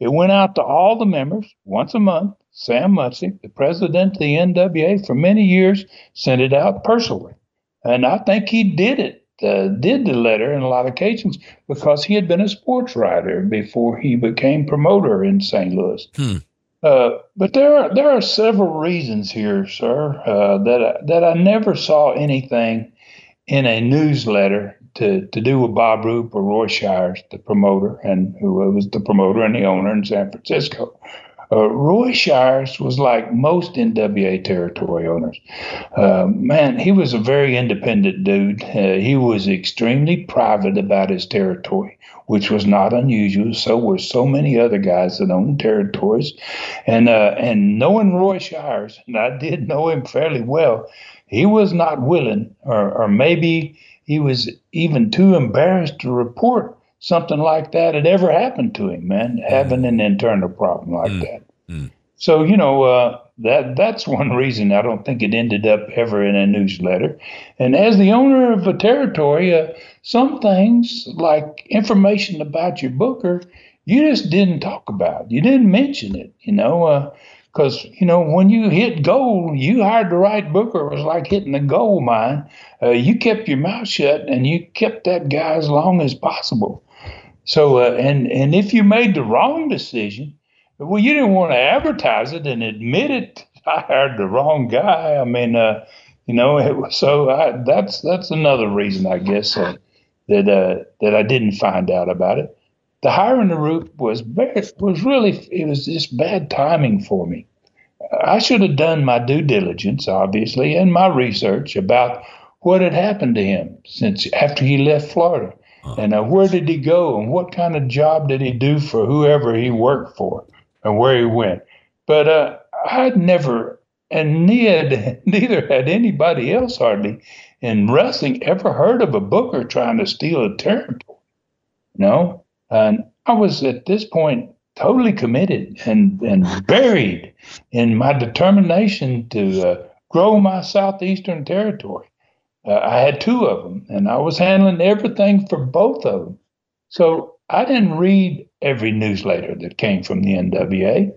It went out to all the members once a month. Sam Muchnick, the president of the NWA for many years, sent it out personally, and I think he did it uh, did the letter in a lot of occasions because he had been a sports writer before he became promoter in St. Louis. Hmm. Uh, but there are there are several reasons here, sir, uh, that I, that I never saw anything in a newsletter to, to do with Bob Roop or Roy Shires, the promoter, and who was the promoter and the owner in San Francisco. Uh, Roy Shires was like most NWA territory owners. Uh, man, he was a very independent dude. Uh, he was extremely private about his territory, which was not unusual. So were so many other guys that owned territories. And uh, and knowing Roy Shires, and I did know him fairly well, he was not willing, or, or maybe he was even too embarrassed to report something like that had ever happened to him, man, having an internal problem like mm. that. Mm. So you know uh, that that's one reason I don't think it ended up ever in a newsletter. And as the owner of a territory, uh, some things like information about your booker, you just didn't talk about. You didn't mention it. You know. because uh, you know when you hit gold, you hired the right booker. It was like hitting a gold mine. Uh, you kept your mouth shut and you kept that guy as long as possible. So, uh, and and if you made the wrong decision, well, you didn't want to advertise it and admit it. I hired the wrong guy. I mean, uh, you know, it so I, that's that's another reason, I guess, uh, that uh, that I didn't find out about it. The hiring the Roop was was really it was just bad timing for me. I should have done my due diligence, obviously, and my research about what had happened to him since after he left Florida. And uh, where did he go and what kind of job did he do for whoever he worked for and where he went? But uh, I'd never, and neither, neither had anybody else hardly in wrestling ever heard of a booker trying to steal a territory. No, and I was at this point totally committed and, and buried in my determination to uh, grow my southeastern territory. Uh, I had two of them, and I was handling everything for both of them. So I didn't read every newsletter that came from the NWA.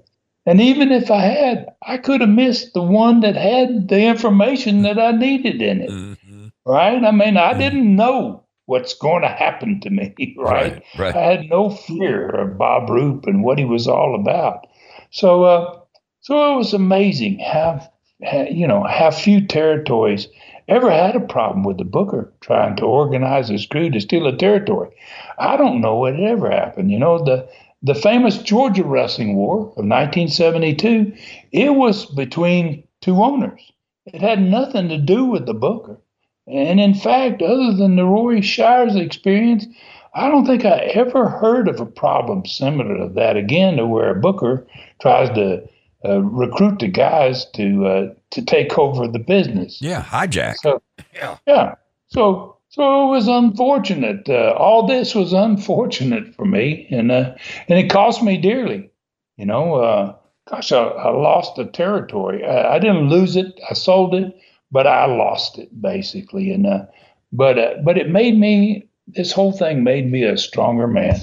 And even if I had, I could have missed the one that had the information that I needed in it. Mm-hmm. Right? I mean, I mm-hmm. didn't know what's going to happen to me, right? right? right, I had no fear of Bob Roop and what he was all about. So, uh, so it was amazing how, how, you know, how few territories ever had a problem with the Booker trying to organize his crew to steal a territory. I don't know what ever happened. You know, the the famous Georgia Wrestling War of 1972, it was between two owners. It had nothing to do with the Booker. And in fact, other than the Roy Shires experience, I don't think I ever heard of a problem similar to that again, to where a booker tries to uh, recruit the guys to uh, to take over the business. Yeah, hijack. So, yeah, yeah. So so it was unfortunate. Uh, all this was unfortunate for me, and uh, and it cost me dearly. You know, uh, gosh, I, I, lost the territory. I, I didn't lose it. I sold it but I lost it basically. And uh, but uh, but it made me. This whole thing made me a stronger man,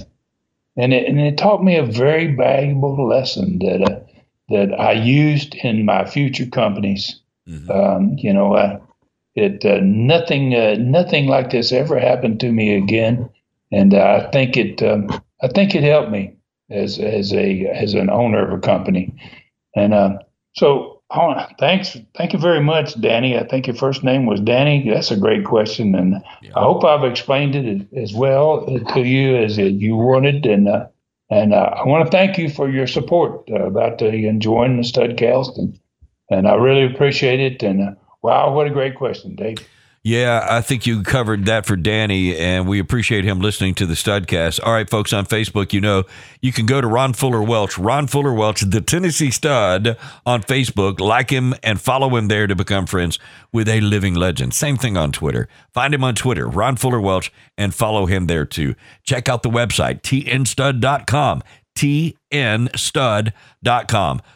and it and it taught me a very valuable lesson that uh, that I used in my future companies. Mm-hmm. Um, you know, uh, it uh, nothing uh, nothing like this ever happened to me again, and I think it um, I think it helped me as as a as an owner of a company, and uh, so Oh, thanks. Thank you very much, Danny. I think your first name was Danny. That's a great question, and yeah. I hope I've explained it as well to you as you wanted. And uh, and uh, I want to thank you for your support uh, about enjoying the Studcast, and and I really appreciate it. And uh, wow, what a great question, Dave. Yeah, I think you covered that for Danny, and we appreciate him listening to the Studcast. All right, folks, on Facebook, you know, you can go to Ron Fuller Welch, Ron Fuller Welch, the Tennessee Stud on Facebook, like him and follow him there to become friends with a living legend. Same thing on Twitter. Find him on Twitter, Ron Fuller Welch, and follow him there too. Check out the website, tnstud.com tnstud.com.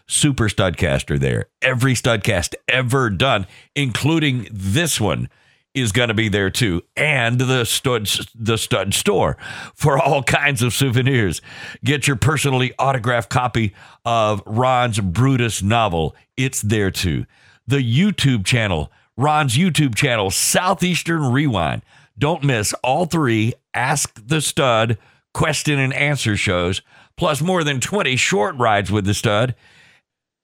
Super Studcaster there. Every Studcast ever done, including this one is going to be there too, and the stud the stud store for all kinds of souvenirs. Get your personally autographed copy of Ron's Brutus novel. It's there too. The YouTube channel, Ron's YouTube channel, Southeastern Rewind. Don't miss all three Ask the Stud question and answer shows, plus more than 20 short rides with the stud.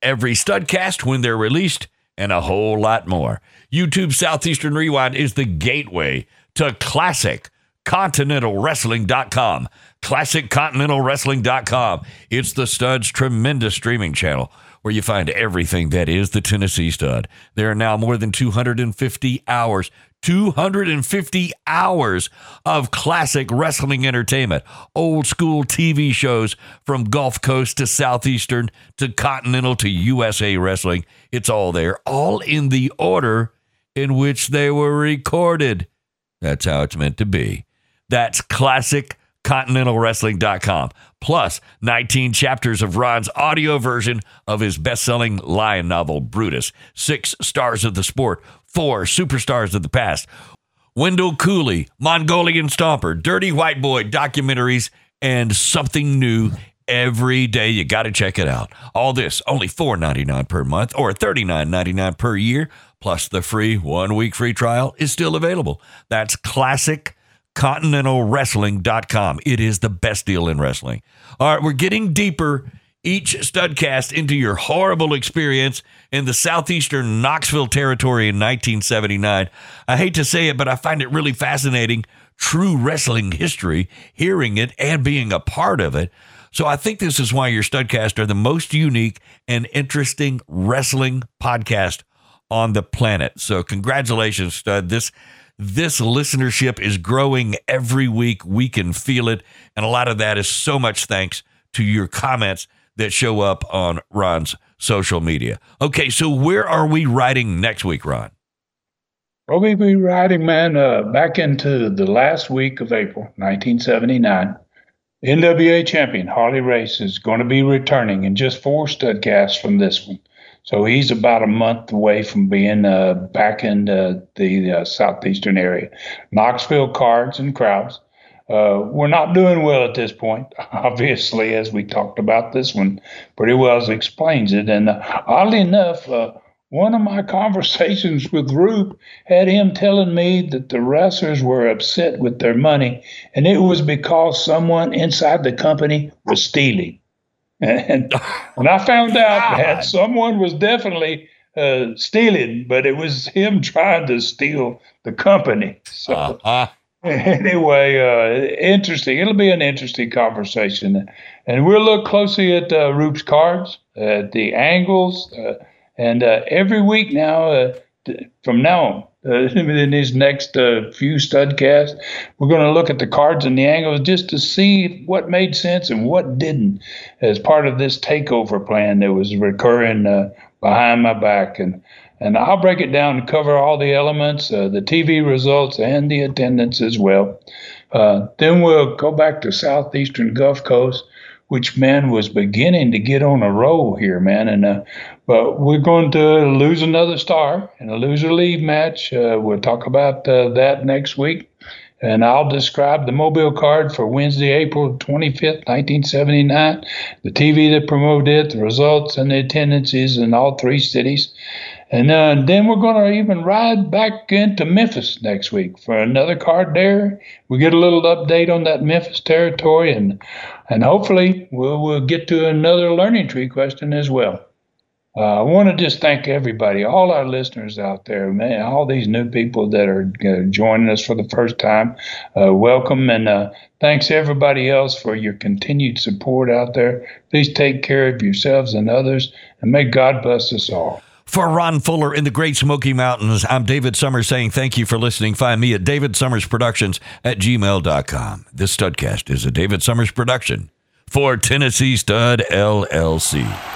Every Studcast when they're released, and a whole lot more. YouTube Southeastern Rewind is the gateway to classic continentalwrestling.com. ClassicContinentalWrestling.com. It's the Stud's tremendous streaming channel where you find everything that is the Tennessee Stud. There are now more than 250 hours 250 hours of classic wrestling entertainment, old school TV shows from Gulf Coast to Southeastern to Continental to USA Wrestling. It's all there, all in the order in which they were recorded. That's how it's meant to be. That's classic continentalwrestling.com plus 19 chapters of Ron's audio version of his best-selling lion novel Brutus, 6 stars of the sport, four superstars of the past Wendell Cooley, Mongolian Stomper, Dirty White Boy documentaries, and something new every day. You got to check it out. All this only $4.99 per month or $39.99 per year, plus the free one week free trial is still available. That's classic continentalwrestling.com. It is the best deal in wrestling. All right, we're getting deeper each studcast into your horrible experience in the southeastern Knoxville territory in 1979. I hate to say it, but I find it really fascinating. True wrestling history, hearing it and being a part of it. So I think this is why your studcast are the most unique and interesting wrestling podcast on the planet. So congratulations, stud. This this listenership is growing every week. We can feel it. And a lot of that is so much thanks to your comments that show up on Ron's social media. Okay, so where are we riding next week, Ron? We'll be riding, man, uh, back into the last week of April, 1979. NWA champion Harley Race is going to be returning in just four studcasts from this one. So he's about a month away from being uh, back in uh, the uh, southeastern area. Knoxville cards and crowds. Uh, we're not doing well at this point, obviously, as we talked about this one pretty well explains it. And uh, oddly enough, uh, one of my conversations with Roop had him telling me that the wrestlers were upset with their money, and it was because someone inside the company was stealing. And when I found out that someone was definitely uh, stealing, but it was him trying to steal the company. So uh-huh. anyway, uh, interesting. It'll be an interesting conversation, and we'll look closely at uh, Roop's cards, at the angles, uh, and uh, every week now, uh, from now on, uh, in these next uh, few studcasts. We're going to look at the cards and the angles just to see what made sense and what didn't as part of this takeover plan that was recurring uh, behind my back. And, and I'll break it down and cover all the elements, uh, the TV results, and the attendance as well. Uh, then we'll go back to southeastern Gulf Coast which man was beginning to get on a roll here, man. And uh, but we're going to lose another star in a loser leave match. Uh, we'll talk about uh, that next week. And I'll describe the mobile card for Wednesday, April 25th, 1979, the TV that promoted it, the results and the attendances in all three cities. And uh, then we're going to even ride back into Memphis next week for another card there. We get a little update on that Memphis territory, and and hopefully we'll, we'll get to another learning tree question as well. Uh, I want to just thank everybody, all our listeners out there, man, all these new people that are uh, joining us for the first time. Uh, welcome, and uh, thanks everybody else for your continued support out there. Please take care of yourselves and others, and may God bless us all. For Ron Fuller in the Great Smoky Mountains, I'm David Summers saying thank you for listening. Find me at David Summers Productions at gmail.com. This Studcast is a David Summers production for Tennessee Stud LLC.